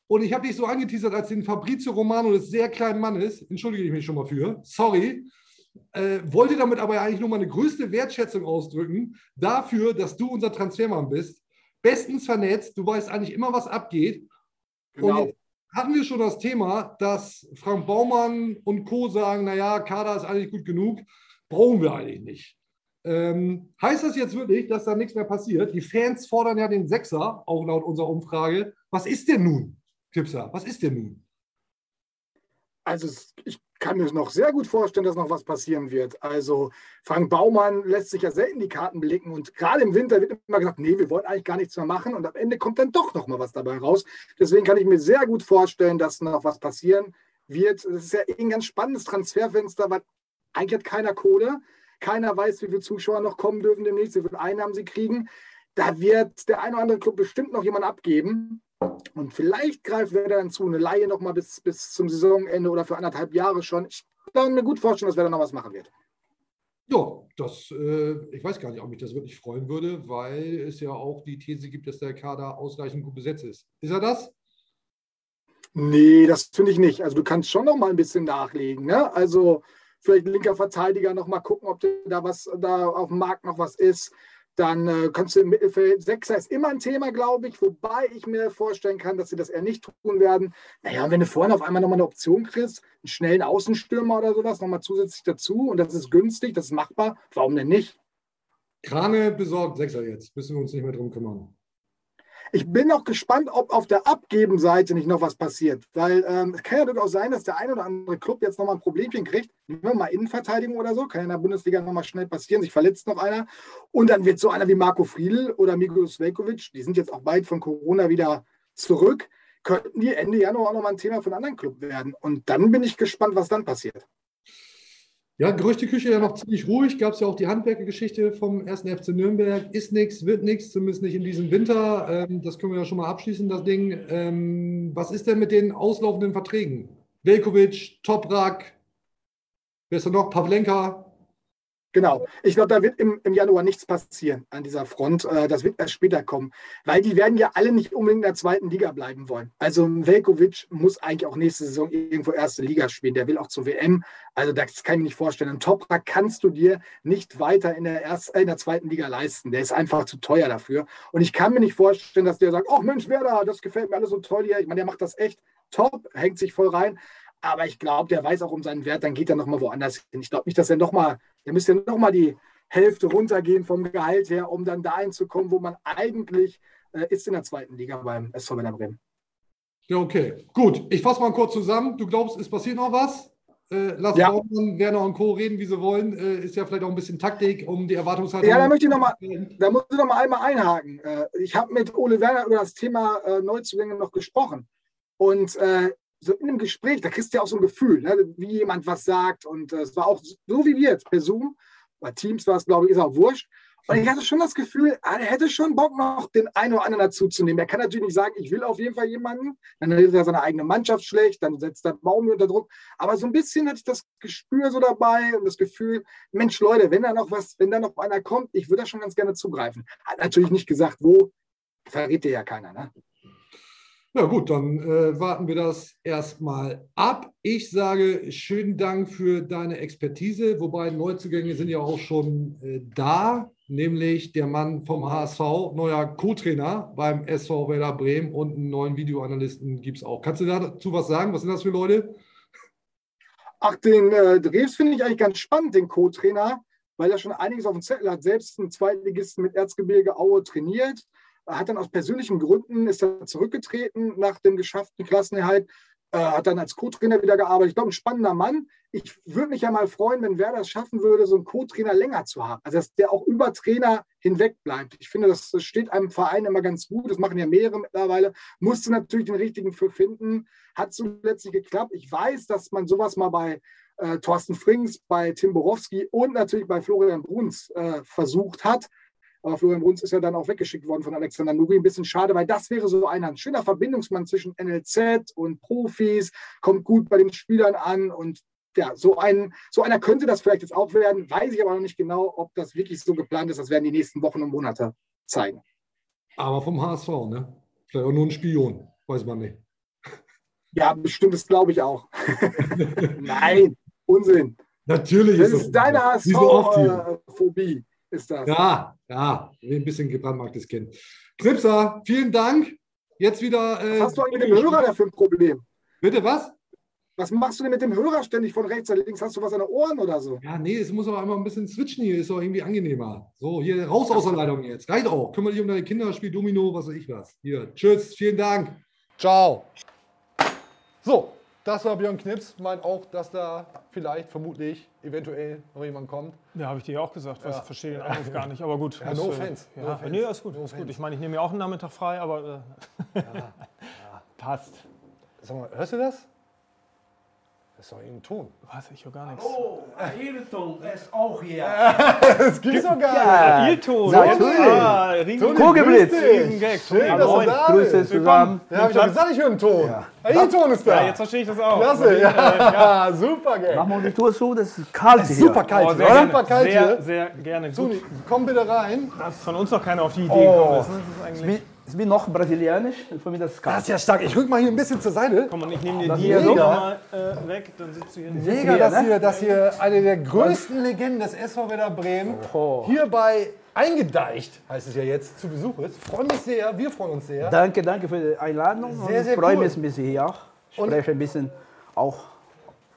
Und ich habe dich so angeteasert als den Fabrizio Romano des sehr kleinen Mannes, entschuldige ich mich schon mal für, sorry, äh, wollte damit aber eigentlich nur meine größte Wertschätzung ausdrücken dafür, dass du unser Transfermann bist. Bestens vernetzt, du weißt eigentlich immer, was abgeht. Und Genau. jetzt hatten wir schon das Thema, dass Frank Baumann und Co. sagen, naja, Kader ist eigentlich gut genug, brauchen wir eigentlich nicht. Ähm, heißt das jetzt wirklich, dass da nichts mehr passiert? Die Fans fordern ja den Sechser, auch laut unserer Umfrage. Was ist denn nun, Kipser? Was ist denn nun? Also es- ich kann mir noch sehr gut vorstellen, dass noch was passieren wird. Also Frank Baumann lässt sich ja selten die Karten blicken und gerade im Winter wird immer gesagt, nee, wir wollen eigentlich gar nichts mehr machen und am Ende kommt dann doch noch mal was dabei raus. Deswegen kann ich mir sehr gut vorstellen, dass noch was passieren wird. Es ist ja eh ein ganz spannendes Transferfenster, weil eigentlich hat keiner Kohle. Keiner weiß, wie viele Zuschauer noch kommen dürfen demnächst, wie viele Einnahmen sie kriegen. Da wird der ein oder andere Club bestimmt noch jemand abgeben. Und vielleicht greift Werder dann zu, eine Laie noch mal bis, bis zum Saisonende oder für anderthalb Jahre schon. Ich kann mir gut vorstellen, dass Werder noch was machen wird. Ja, das, äh, ich weiß gar nicht, ob mich das wirklich freuen würde, weil es ja auch die These gibt, dass der Kader ausreichend gut besetzt ist. Ist er das? Nee, das finde ich nicht. Also du kannst schon noch mal ein bisschen nachlegen. Ne? Also vielleicht linker Verteidiger noch mal gucken, ob da was da auf dem Markt noch was ist. Dann äh, kannst du im Mittelfeld, Sechser ist immer ein Thema, glaube ich, wobei ich mir vorstellen kann, dass sie das eher nicht tun werden. Naja, wenn du vorhin auf einmal nochmal eine Option kriegst, einen schnellen Außenstürmer oder sowas, nochmal zusätzlich dazu und das ist günstig, das ist machbar, warum denn nicht? Krane besorgt Sechser jetzt, müssen wir uns nicht mehr drum kümmern. Ich bin auch gespannt, ob auf der Abgebenseite nicht noch was passiert. Weil ähm, es kann ja durchaus sein, dass der ein oder andere Club jetzt nochmal ein Problemchen kriegt. Nehmen wir mal Innenverteidigung oder so. Kann ja in der Bundesliga nochmal schnell passieren. Sich verletzt noch einer. Und dann wird so einer wie Marco Friedl oder Miguel Svelkovic, die sind jetzt auch bald von Corona wieder zurück, könnten die Ende Januar auch nochmal ein Thema einen anderen Club werden. Und dann bin ich gespannt, was dann passiert. Ja, Gerüchteküche ja noch ziemlich ruhig. Gab es ja auch die Handwerkergeschichte vom 1. FC Nürnberg. Ist nichts, wird nichts, zumindest nicht in diesem Winter. Ähm, das können wir ja schon mal abschließen, das Ding. Ähm, was ist denn mit den auslaufenden Verträgen? Velkovic, Toprak, wer ist da noch? Pavlenka. Genau. Ich glaube, da wird im, im Januar nichts passieren an dieser Front. Äh, das wird erst später kommen, weil die werden ja alle nicht unbedingt in der zweiten Liga bleiben wollen. Also Velkovic muss eigentlich auch nächste Saison irgendwo erste Liga spielen. Der will auch zur WM. Also das kann ich mir nicht vorstellen. Ein Toprak kannst du dir nicht weiter in der, ersten, äh, in der zweiten Liga leisten. Der ist einfach zu teuer dafür. Und ich kann mir nicht vorstellen, dass der sagt, ach Mensch, wer da, das gefällt mir alles so toll hier. Ich meine, der macht das echt top, hängt sich voll rein. Aber ich glaube, der weiß auch um seinen Wert, dann geht er nochmal woanders hin. Ich glaube nicht, dass er nochmal, der müsste nochmal die Hälfte runtergehen vom Gehalt her, um dann dahin zu kommen, wo man eigentlich äh, ist in der zweiten Liga beim SV Werder Bremen. Ja, okay. Gut, ich fasse mal kurz zusammen. Du glaubst, es passiert noch was? Äh, lass Ja. Baumann, Werner und Co. reden, wie sie wollen. Äh, ist ja vielleicht auch ein bisschen Taktik, um die Erwartungshaltung. Ja, da möchte ich noch mal, da muss ich noch mal einmal einhaken. Äh, Ich habe mit Ole Werner über das Thema äh, Neuzugänge noch gesprochen. Und äh, so in einem Gespräch, da kriegst du ja auch so ein Gefühl, ne, wie jemand was sagt. Und äh, es war auch so wie wir jetzt per Zoom. Bei Teams war es, glaube ich, ist auch wurscht. Und ich hatte schon das Gefühl, ah, er hätte schon Bock, noch den einen oder anderen dazuzunehmen. Er kann natürlich nicht sagen, ich will auf jeden Fall jemanden. Dann redet er seine eigene Mannschaft schlecht, dann setzt er Baum unter Druck. Aber so ein bisschen hatte ich das Gespür so dabei und das Gefühl, Mensch, Leute, wenn da noch was, wenn da noch einer kommt, ich würde da schon ganz gerne zugreifen. Hat natürlich nicht gesagt, wo, verrät dir ja keiner. Ne? Ja gut, dann äh, warten wir das erstmal ab. Ich sage schönen Dank für deine Expertise, wobei Neuzugänge sind ja auch schon äh, da, nämlich der Mann vom HSV, neuer Co-Trainer beim SV Werder Bremen und einen neuen Videoanalysten gibt es auch. Kannst du dazu was sagen? Was sind das für Leute? Ach, den äh, Dreves finde ich eigentlich ganz spannend, den Co-Trainer, weil er schon einiges auf dem Zettel hat. Selbst einen Zweitligisten mit Erzgebirge Aue trainiert. Er hat dann aus persönlichen Gründen ist er zurückgetreten nach dem geschafften Klassenerhalt. Äh, hat dann als Co-Trainer wieder gearbeitet. Ich glaube, ein spannender Mann. Ich würde mich ja mal freuen, wenn Werder es schaffen würde, so einen Co-Trainer länger zu haben. Also, dass der auch über Trainer hinweg bleibt. Ich finde, das das steht einem Verein immer ganz gut. Das machen ja mehrere mittlerweile. Musste natürlich den richtigen für finden. Hat zuletzt geklappt. Ich weiß, dass man sowas mal bei äh, Thorsten Frings, bei Tim Borowski und natürlich bei Florian Bruns äh, versucht hat. Aber Florian Bruns ist ja dann auch weggeschickt worden von Alexander Nuri. Ein bisschen schade, weil das wäre so einer, ein schöner Verbindungsmann zwischen NLZ und Profis, kommt gut bei den Spielern an und ja, so, ein, so einer könnte das vielleicht jetzt auch werden. Weiß ich aber noch nicht genau, ob das wirklich so geplant ist. Das werden die nächsten Wochen und Monate zeigen. Aber vom HSV, ne? Vielleicht auch nur ein Spion, weiß man nicht. Ja, bestimmt, das glaube ich auch. Nein, Unsinn. Natürlich Das ist ist deine. HSV-Phobie, ist das. Ja, ja, wie ein bisschen gebrandmarktes Kind. Knipser, vielen Dank. Jetzt wieder. Äh, Was hast du eigentlich mit dem Hörer da für ein Problem? Bitte was? Was machst du denn mit dem Hörer ständig von rechts nach links? Hast du was an den Ohren oder so? Ja, nee, es muss aber einmal ein bisschen switchen hier, ist doch irgendwie angenehmer. So, hier raus aus der Leitung jetzt. Reicht auch. Kümmere dich um deine Kinder, spiel Domino, was weiß ich was. Hier, tschüss, vielen Dank. Ciao. So, das war Björn Knips. Meint auch, dass da vielleicht, vermutlich, eventuell noch jemand kommt. Ja, habe ich dir ja auch gesagt. Was Ja. verstehe den Anruf gar nicht. Aber gut. Ja, das, no äh, offense, no Ja, offense, nee, ist gut. no ist gut. Ich meine, ich nehme mir auch einen Nachmittag frei, aber äh, passt. Sag mal, hörst du das? Das ist doch irgendein Ton. Was? Ich höre gar nichts. Oh, Ayrton ist auch hier. Das gibt's doch gar Ja, Ilton. natürlich. Ah, Toni, Kugelblitz. Riesengag. Schön, dass du da Grüße bist. zusammen. Ja, hab ich doch gesagt, ich höre einen Ton. Ja. Hey, Ilton ist da. Ja, jetzt verstehe ich das auch. Klasse, ja. ja. super, Gang. Mach mal die Tour zu, das ist kalt hier. Super kalt, Oh, hier, sehr, oder? gerne, Super kalt sehr, hier. sehr gerne. Gut, Toni, komm bitte rein. dass von uns noch keiner auf die Idee Oh. gekommen ist. Das ist Ich eigentlich. Ich bin noch brasilianisch, für mich das ist Das ist ja stark. Ich rück mal hier ein bisschen zur Seite. Komm, und ich nehme dir die hier nochmal äh, weg, dann sitzt du hier nicht. Mega, hier, dass, ne? hier, dass hier eine der größten Legenden des SV Werder Bremen hierbei eingedeicht, heißt es ja jetzt, zu Besuch ist. Freue mich sehr, wir freuen uns sehr. Danke, danke für die Einladung. Sehr, sehr freue cool. mich ein bisschen hier auch. Und- Spreche ein bisschen auch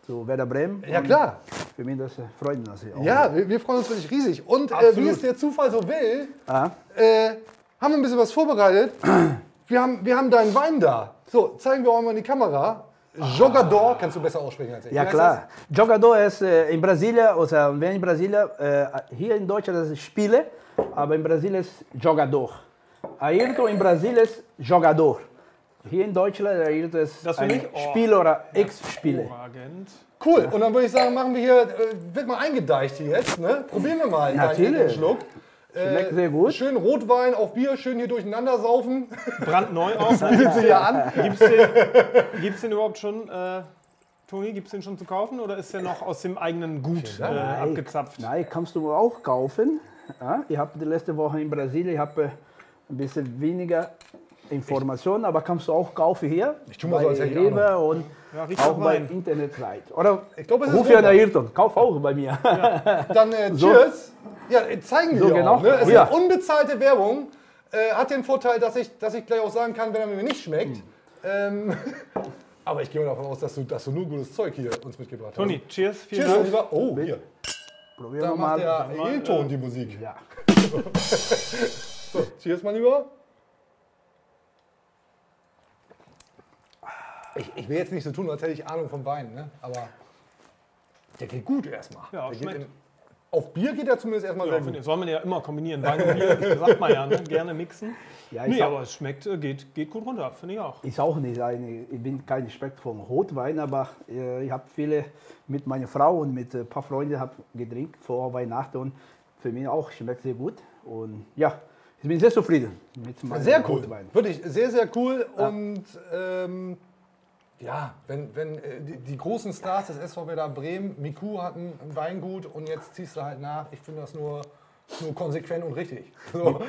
zu Werder Bremen. Ja, klar. Für mich das äh, freut mich. Dass ich auch Ja, wir, wir freuen uns wirklich riesig. Und äh, wie es der Zufall so will, Ah, äh, haben wir ein bisschen was vorbereitet. Wir haben, wir haben deinen Wein da. So, zeigen wir auch mal in die Kamera. Jogador, kannst du besser aussprechen als ich. ja klar. Jogador ist äh, in Brasilien, also wenn in Brasilien, äh, hier in Deutschland das ist Spiele, aber in Brasilien ist Jogador. Ayrton in Brasilien ist Jogador. Hier in Deutschland Ayrton ist Das für ein? Oh. Spieler oder Ex-Spieler. Hervorragend. das? Cool. Und dann würde ich sagen, machen wir hier, äh, wird mal eingedeicht hier jetzt. Ne? Probieren wir mal Natürlich. deinen Schluck. Schmeckt sehr gut. Schön Rotwein auf Bier, schön hier durcheinander saufen. Brandneu auch. Bietet sich ja an. Gibt's den, gibt's den überhaupt schon, äh, Toni, gibt es den schon zu kaufen oder ist der noch aus dem eigenen Gut äh, abgezapft? Nein, kannst du auch kaufen. Ja, ich habe die letzte Woche in Brasilien, ich habe ein bisschen weniger Informationen, aber kannst du auch kaufen hier. Ich tu mal so, als hätte ich Rewe Ahnung. und Ja, auch nach bei. Internetseite. Oder Ich glaube, es ist ruf ja Rotwein. Ayrton, kauf auch bei mir. Dann äh, So. Cheers. Ja, äh, zeigen So, wir genau. auch. Ne? Es Ja. ist unbezahlte Werbung. Äh, hat den Vorteil, dass ich, dass ich gleich auch sagen kann, wenn er mir nicht schmeckt. Ähm, aber ich gehe mal davon aus, dass du, dass du nur gutes Zeug hier uns mitgebracht hast. Toni, cheers, vielen Cheers, Dank. lieber. Oh, hier. Probieren Da wir macht mal. der Hilton die Musik. Ja. So, cheers, mein Lieber. Ich, ich will jetzt nicht so tun, als hätte ich Ahnung vom Wein, ne? aber der geht gut erstmal. Ja, Der schmeckt. in- auf Bier geht er zumindest erstmal Ja, sehr ich. soll man ja immer kombinieren. Wein und Bier, sagt man ja, ne? gerne mixen. Ja, ich nee, sag- aber es schmeckt, äh, geht, geht gut runter, finde ich auch. Ist auch nicht eine, ich bin kein Respekt von Rotwein, aber äh, ich habe viele mit meiner Frau und mit ein paar Freunden hab getrinkt vor Weihnachten und für mich auch schmeckt sehr gut. Und ja, ich bin sehr zufrieden mit meinem Sehr cool. Rotwein. Wirklich sehr, sehr cool. Und ähm, ja, wenn, wenn äh, die, die großen Stars des SV Werder Bremen, Miku hat ein Weingut und jetzt ziehst du halt nach. Ich finde das nur, nur konsequent und richtig. So.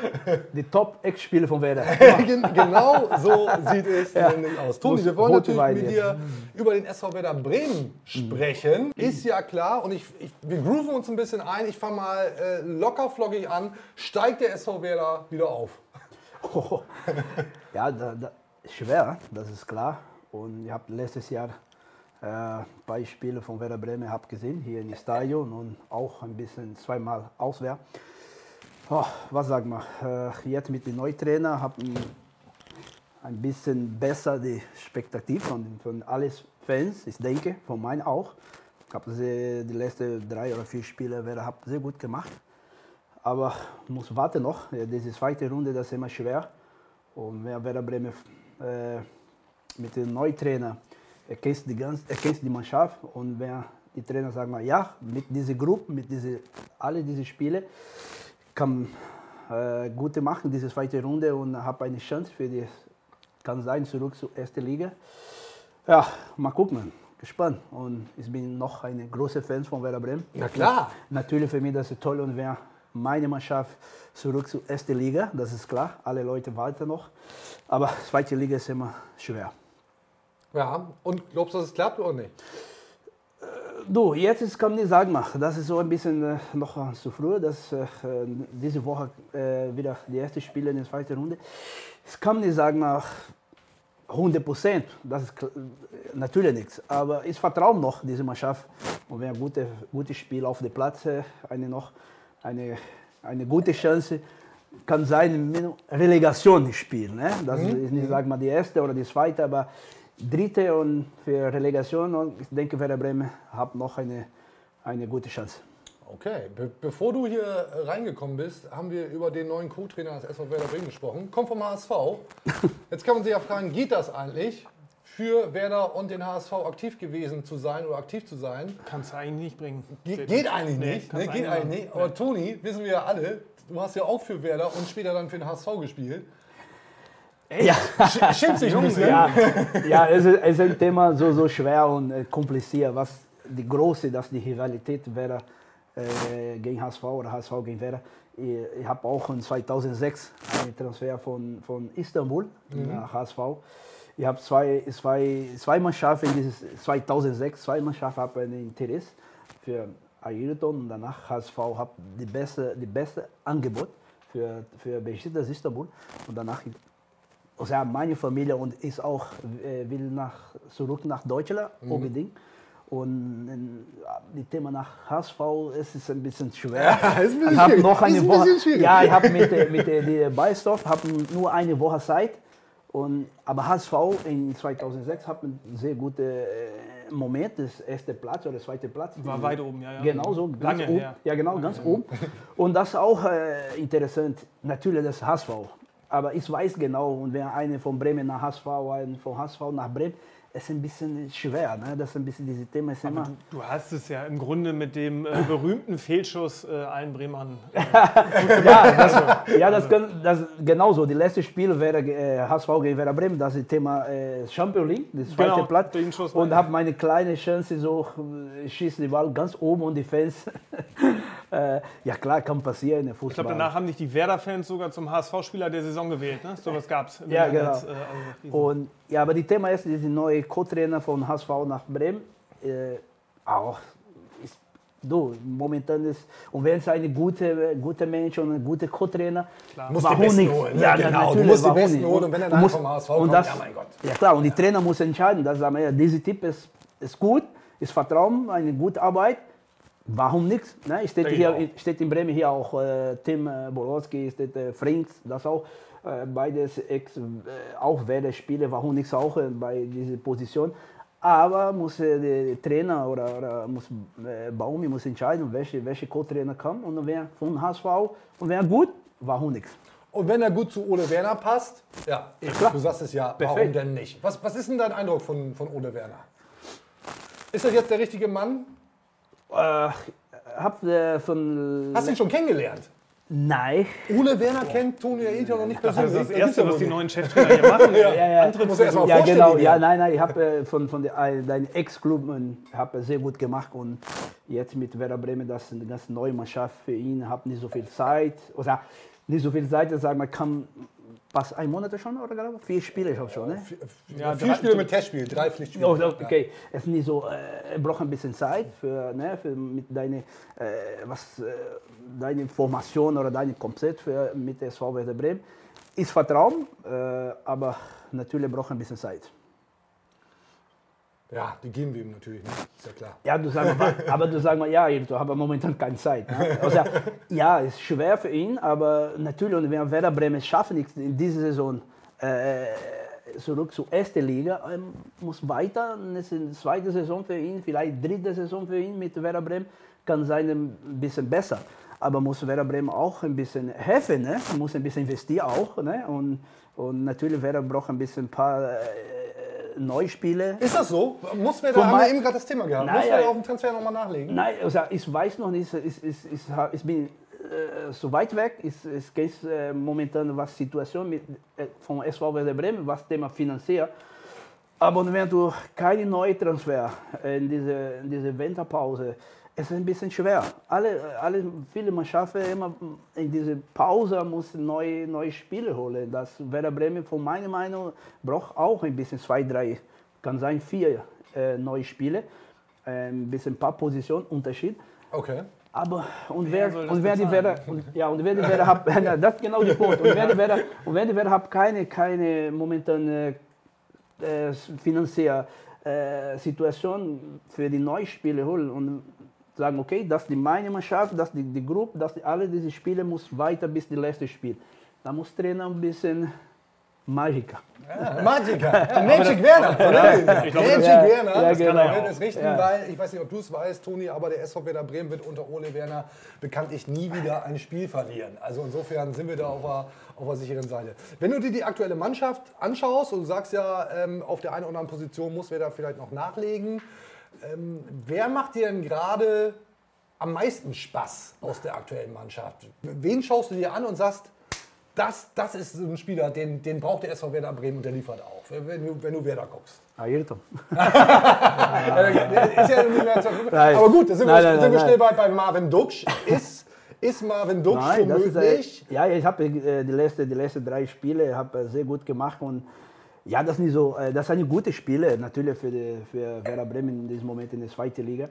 Die Top-Ex-Spiele von Werder. Gen- genau so sieht es nämlich aus. Toni, wir wollen natürlich Wein mit jetzt. dir über den SV Werder Bremen sprechen. Ist ja klar und ich, ich, wir grooven uns ein bisschen ein. Ich fange mal äh, locker flockig an. Steigt der SV Werder wieder auf? ja, da, da, schwer, das ist klar. Und ich habe letztes Jahr äh, ein paar Spiele von Werder Bremen hab gesehen, hier im Stadion und auch ein bisschen zweimal auswärts. Oh, was sagen wir? Äh, jetzt mit dem Neutrainer habe ein bisschen besser die Spektativ von, von allen Fans, ich denke, von meinen auch. Ich habe die letzten drei oder vier Spiele Werder hab sehr gut gemacht. Aber muss warten noch. Diese zweite Runde, das ist immer schwer. Und wer Werder Bremen äh, mit dem Neutrainer erkennt die, ganz, erkennt die Mannschaft und wer die Trainer sagen, ja, mit dieser Gruppe, mit diese, alle diese Spiele, kann äh, gute machen, diese zweite Runde und habe eine Chance für die, kann sein, zurück zur ersten Liga. Ja, mal gucken, gespannt. Und ich bin noch ein großer Fan von Werder Bremen. Na klar. Natürlich für mich das ist toll und wer meine Mannschaft zurück zur ersten Liga, das ist klar. Alle Leute warten noch. Aber zweite Liga ist immer schwer. Ja, und glaubst du, dass es klappt oder nicht? Du, jetzt ist, kann ich sagen, das ist so ein bisschen äh, noch zu früh, dass äh, diese Woche äh, wieder die erste Spiele in der zweiten Runde. Ich kann nicht sagen, nach 100 Prozent, das ist natürlich nichts. Aber ich vertraue noch diese Mannschaft und wenn ein gutes gute Spiel auf dem Platz, äh, eine noch eine, eine gute Chance kann sein, mit Relegation spielen. Ne? Das ist nicht, sag mal, die erste oder die zweite, aber dritte und für Relegation. Und ich denke, Werder Bremen hat noch eine, eine gute Chance. Okay, Be bevor du hier reingekommen bist, haben wir über den neuen Co-Trainer des SV Werder Bremen gesprochen. Kommt vom HSV. Jetzt kann man sich ja fragen, geht das eigentlich? für Werder und den HSV aktiv gewesen zu sein oder aktiv zu sein. Kannst du eigentlich nicht bringen. Ge geht eigentlich Nee, nicht. Ne? Geht eigentlich nicht. Aber Toni, wissen wir ja alle, du hast ja auch für Werder und später dann für den HSV gespielt. Ja. Sch- Schimpft sich bisschen. Ja, ja es, ist, es ist ein Thema so, so schwer und äh, kompliziert. Was die große, dass die Rivalität wäre äh, gegen HSV oder HSV gegen Werder. Ich, ich habe auch in 2006 einen Transfer von, von Istanbul Mhm. nach HSV. Ich habe zwei, zwei, zwei Mannschaften, dieses 2006, zwei Mannschaften haben ein Interesse für Ayrton und danach HSV hat die beste, die beste Angebot für, für Besiktas Istanbul und danach also ja, meine Familie und ist auch äh, will nach, zurück nach Deutschland Mhm. unbedingt. Und äh, die Thema nach HSV es ist ein bisschen schwer. Ja, ist ein bisschen ich habe noch eine ein Woche. Ja, ich habe mit, äh, mit äh, hab nur eine Woche Zeit. Und, aber HSV in 2006 hat einen sehr guten äh, Moment, das erste Platz oder zweite Platz. War weit oben, ja, ja. Genau so, ganz Lange oben. her. Ja, genau, ganz oben. Und das ist auch äh, interessant, natürlich das HSV. Aber ich weiß genau, und wenn einer von Bremen nach HSV, ein von HSV nach Bremen, es ist ein bisschen schwer. Ne? Das ist ein bisschen dieses Thema. Ist immer, Du hast es ja im Grunde mit dem äh, berühmten Fehlschuss äh, allen Bremern. Äh, ja, das, ja das, kann, das genauso. Die letzte Spiel wäre äh, HSV gegen Werder Bremen, das ist das Thema äh, Champions League, das zweite Genau, Platz. den Und habe meine kleine Chance, so äh, schießt die Ball ganz oben und die Fans. äh, ja klar, kann passieren in der ich Fußball. glaube, danach haben dich die Werder-Fans sogar zum HSV-Spieler der Saison gewählt. Ne? So was gab es. Ja, genau. Als, äh, also, Und ja, aber die Thema ist, die neue Co-Trainer von HSV nach Bremen, äh, auch ist, du, momentan ist, und wenn es eine gute, gute Mensch und ein guter Co-Trainer, Musst die warum Besten nicht? holen, ne? Ja, Genau, du musst die Besten nicht? holen und wenn er dann musst- vom HSV kommt, das, ja, mein Gott. Ja klar, und die Trainer muss entscheiden, dass sagen wir, ja, dieser Typ ist, ist gut, ist Vertrauen, eine gute Arbeit, Warum nicht? Ne? Steht, ich hier, steht in Bremen hier auch äh, Tim äh, Bolowski, steht äh, Frings, das auch äh, beides ex, äh, auch Werder-Spieler, warum nicht auch äh, bei dieser Position. Aber muss äh, der Trainer oder, oder muss äh, Baumi muss entscheiden, welche, welche Co-Trainer kommt und wer von HSV und wer gut, warum nicht? Und wenn er gut zu Ole Werner passt, ja, klar. du sagst es ja, warum Perfekt. denn nicht? Was, was ist denn dein Eindruck von, von Ole Werner? Ist das jetzt der richtige Mann? Äh, hab äh, von Hast du ihn schon kennengelernt? Nein. Ole Werner kennt Toni Ailton noch nicht das persönlich. ist das Das gibt's Erste, was die neuen Cheftrainer hier machen. Ja. Ja, ja. Antritts- Muss er erst mal Ja, genau. Ja, nein, nein, ich habe äh, von, von äh, deinem Ex-Club äh, habe sehr gut gemacht und jetzt mit Werder Bremen, das ist eine ganz neue Mannschaft für ihn, habe nicht so viel Zeit, oder nicht so viel Zeit, sagen wir, kann fast ein Monat schon oder glaube vier Spiele ich hab schon, ne? Ja, vier Spiele mit Testspiel, drei Pflichtspiele. Oh, okay, es ist nicht so, äh, braucht ein bisschen Zeit für, ne, für mit deine, äh, was, äh, deine Formation oder dein Konzept für, mit der SV Werder Bremen. Ist Vertrauen, äh, aber natürlich braucht ein bisschen Zeit. Ja, die geben wir ihm natürlich, ne? ist ja klar. Ja, du sagst mal, aber du sagst mal, ja, ich habe momentan keine Zeit. Ne? Also, ja, ist schwer für ihn, aber natürlich, und wenn Werder Bremen schaffen nicht in dieser Saison äh, zurück zur ersten Liga, ähm, muss weiter, das ist eine zweite Saison für ihn, vielleicht dritte Saison für ihn mit Werder Bremen, kann sein ein bisschen besser. Aber muss Werder Bremen auch ein bisschen helfen, ne? muss ein bisschen investieren auch. Ne? Und, und natürlich Werder braucht ein bisschen ein paar äh, Neuspiele. Ist das so? Muss wir da, haben wir eben gerade das Thema gehabt. Nein, Muss wir da auf dem Transfer nochmal nachlegen? Nein, also ich weiß noch nicht, ich, ich, ich, ich bin äh, so weit weg, ich, ich kenne äh, momentan was Situation mit, äh, von SV Werder Bremen, was Thema finanziell. Aber wenn du keine neue Transfer in diese, in diese Winterpause, es ist ein bisschen schwer. Alle, alle viele Mannschaften immer in diese Pause müssen neue, neue Spiele holen. Das Werder Bremen von meiner Meinung braucht auch ein bisschen zwei, drei, kann sein vier äh, neue Spiele, äh, ein bisschen ein paar Positionen Unterschied. Okay. Aber und Wer das und wer die? Werder und, ja und wer die Werder hat ja, das ist genau der Punkt und wer die Werder und wer die Werder hat keine keine momentan äh, äh, finanzielle äh, Situation für die Neuspiele holen und sagen okay das ist die meine Mannschaft das ist die, die Gruppe das die, alle diese Spiele muss weiter bis die letzte Spiel da muss Trainer ein bisschen Magica. Ja, Magica. Ja, Magic Werner. Magic glaube, Werner. ja, das kann genau. er das richten, Ja. weil, ich weiß nicht, ob du es weißt, Toni, aber der SV Werder Bremen wird unter Ole Werner bekanntlich nie wieder ein Spiel verlieren. Also insofern sind wir da auf der, auf der sicheren Seite. Wenn du dir die aktuelle Mannschaft anschaust und du sagst ja, ähm, auf der einen oder anderen Position muss Werder vielleicht noch nachlegen, ähm, wer macht dir denn gerade am meisten Spaß aus der aktuellen Mannschaft? Wen schaust du dir an und sagst, das, das ist so ein Spieler, den, den braucht der SV Werder Bremen und der liefert auch, wenn du, wenn du Werder guckst. Ayrton. Äh, ist ja. Aber gut, da sind, Nein, wir, nein, sind wir schnell bei, bei Marvin Duksch. Ist, ist Marvin Duksch Nein, das ist, äh, ja, ich habe äh, die, letzten, die letzten drei Spiele hab, sehr gut gemacht und ja, das nicht so, äh, das sind gute Spiele natürlich für, die, für Werder Bremen in diesem Moment in der zweiten Liga.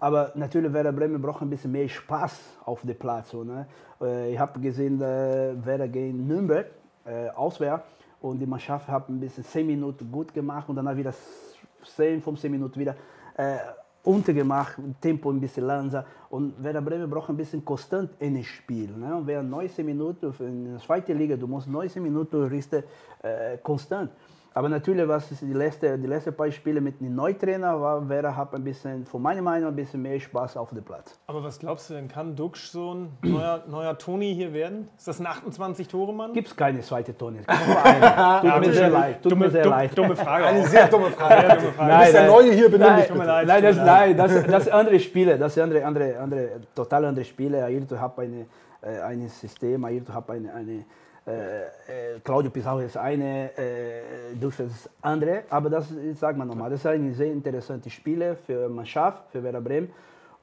Aber natürlich Werder Bremen braucht ein bisschen mehr Spaß auf dem Platz. Ne? Äh, Ich habe gesehen, äh, Werder gegen Nürnberg äh, auswärts und die Mannschaft hat ein bisschen 10 Minuten gut gemacht und dann wieder 10, 15 Minuten wieder äh, untergemacht, Tempo ein bisschen langsamer. Und Werder Bremen braucht ein bisschen konstant in das Spiel. Ne? Und wer 19 Minuten in der zweiten Liga, du musst 19 Minuten richten, äh, konstant. Aber natürlich, was die letzten die letzte paar Spiele mit dem Neutrainer war, Werder hat ein bisschen, von meiner Meinung ein bisschen mehr Spaß auf dem Platz. Aber was glaubst du denn, kann Duxch so ein neuer, neuer Toni hier werden? Ist das ein 28-Tore-Mann? Gibt es keine zweite eine. Tut mir sehr leid. Tut Dumme, mir sehr dumm- leid. dumme Frage. Eine sehr dumme Frage. Sehr dumme Frage. Du bist der Neue hier, benimm Nein, dich tut mir bitte. leid. Nein, das, nein das, das sind andere Spiele. Das sind andere, andere, andere, total andere Spiele. Ayrton hat eine, äh, ein System, Ayrton hat eine, eine äh, äh, Claudio Pizarro ist eine, äh, Dulce ist andere. Aber das ist, sag mal nochmal, das sind sehr interessante Spiele für Mannschaft, für Werder Bremen.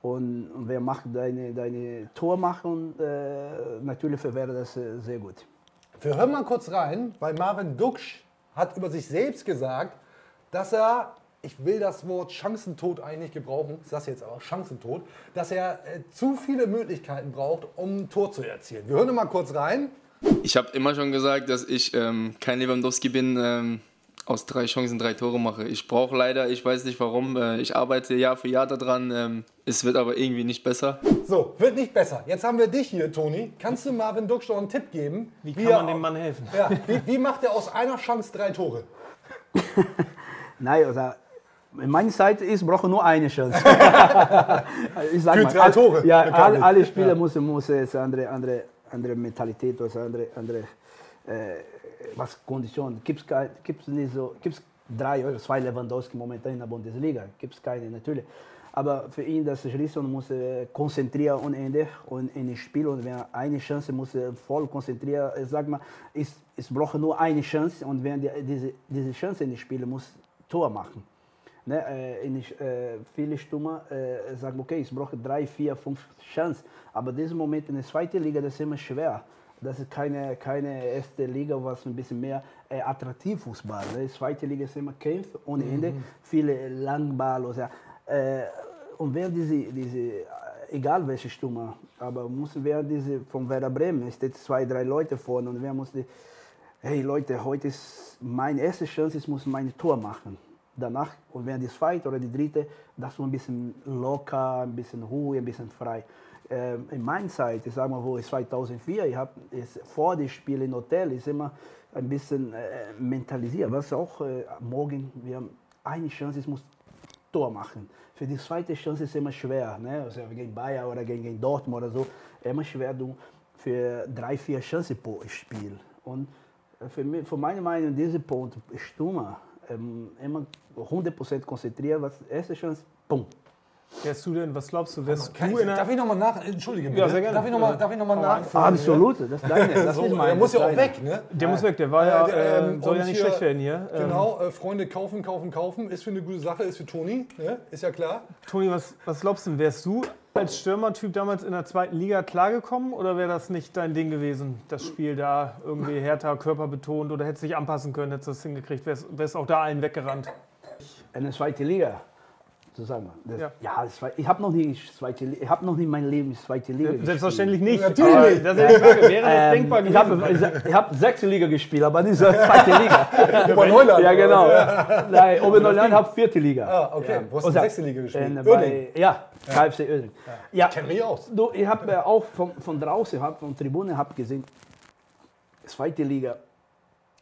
Und, und wer macht deine, deine Tor machen, äh, natürlich für Werder das äh, sehr gut. Wir hören mal kurz rein, weil Marvin Duksch hat über sich selbst gesagt, dass er, ich will das Wort Chancentod eigentlich gebrauchen, ich sage jetzt aber Chancentod, dass er äh, zu viele Möglichkeiten braucht, um ein Tor zu erzielen. Wir hören mal kurz rein. Ich habe immer schon gesagt, dass ich ähm, kein Lewandowski bin, ähm, aus drei Chancen drei Tore mache. Ich brauche leider, ich weiß nicht warum, äh, ich arbeite Jahr für Jahr daran. Ähm, es wird aber irgendwie nicht besser. So, wird nicht besser. Jetzt haben wir dich hier, Toni. Kannst du Marvin noch einen Tipp geben? Wie kann er- man dem Mann helfen? Ja, wie, wie macht er aus einer Chance drei Tore? Nein, also in meiner Zeit ist, brauche nur eine Chance. ich sag Für mal, drei Tore, Ja, alle, alle Spieler müssen, müssen jetzt andere, andere, andere Mentalität, also andere, andere äh, was Konditionen. Gibt es nicht so, gibt's drei oder zwei Lewandowski momentan in der Bundesliga? Gibt es keine, natürlich. Aber für ihn, das Schließen muss er konzentrieren ohne Ende und in das Spiel. Und wenn er eine Chance muss voll konzentrieren. Ich sag mal, es, es braucht nur eine Chance und wenn die, diese, diese Chance in das Spiel muss Tor machen. Ne, äh, in, äh, viele Stürmer äh, sagen, okay, ich brauche drei, vier, fünf Chancen. Aber diesen Moment in der zweiten Liga, das ist immer schwer. Das ist keine, keine erste Liga, was ein bisschen mehr äh, attraktiv Fußball. Ne? Die zweite Liga ist immer Kampf ohne Ende, viele Langball. Oder, äh, und wer diese, diese, äh, egal welche Stürmer, aber muss wer diese von Werder Bremen, es steht zwei, drei Leute vorne und wer muss die, hey Leute, heute ist meine erste Chance, ich muss mein Tor machen. Danach, und wenn die zweite oder die dritte, das so ein bisschen locker, ein bisschen Ruhe, ein bisschen frei. Ähm, in meiner Zeit, ich sage mal, wo ich 2004, ich habe vor dem Spiel im Hotel, ist immer ein bisschen äh, mentalisiert. Was auch äh, morgen, wir haben eine Chance, ich muss Tor machen. Für die zweite Chance ist immer schwer, ne? also gegen Bayern oder gegen, Dortmund oder so, immer schwer du für drei, vier Chancen pro Spiel. Und für, mich, für meine Meinung, dieser Punkt, Stürmer, ähm, immer 100% konzentriert, was erste Chance, bumm. Wärst du denn, was glaubst du, wärst du ich, in der... darf ich nochmal nach... Entschuldige bitte. Ja, sehr gerne. Darf ich nochmal darf ich noch mal nachfragen? Absolut, das ist deine, das So, ist der meine. muss ja auch weg, ne? Der muss weg, der war ja, Äh, äh, ähm, soll ja nicht hier- schlecht werden hier. Ähm, Genau, äh, Freunde kaufen, kaufen, kaufen. Ist für eine gute Sache, ist für Toni, ne? ist ja klar. Toni, was, was glaubst du, denn? wärst du als Stürmertyp damals in der zweiten Liga klargekommen oder wäre das nicht dein Ding gewesen, das Spiel da irgendwie härter, körperbetont oder hättest du dich anpassen können, hättest du das hingekriegt, wärst, wärst auch da allen weggerannt? In der zweiten Liga. Zusammen. Das, Ja. ja. das war, ich habe noch nie zweite ich habe noch nie mein Leben zweite Liga gespielt. Selbstverständlich nicht. Natürlich. Das ist die Frage. Wäre das Ähm, denkbar ich habe ich hab sechste Liga gespielt, aber nicht so zweite Liga. Oberneuland. ja, genau. Nein, Oberneuland hat vierte Liga. Ah, okay. Ja. Wo hast du sechste Liga gespielt? Uerdingen. bei, ja, KFC Uerdingen. Ja. Kenn mich aus. Du, ich habe äh, auch von, von draußen, hab, von Tribüne hab gesehen, zweite Liga,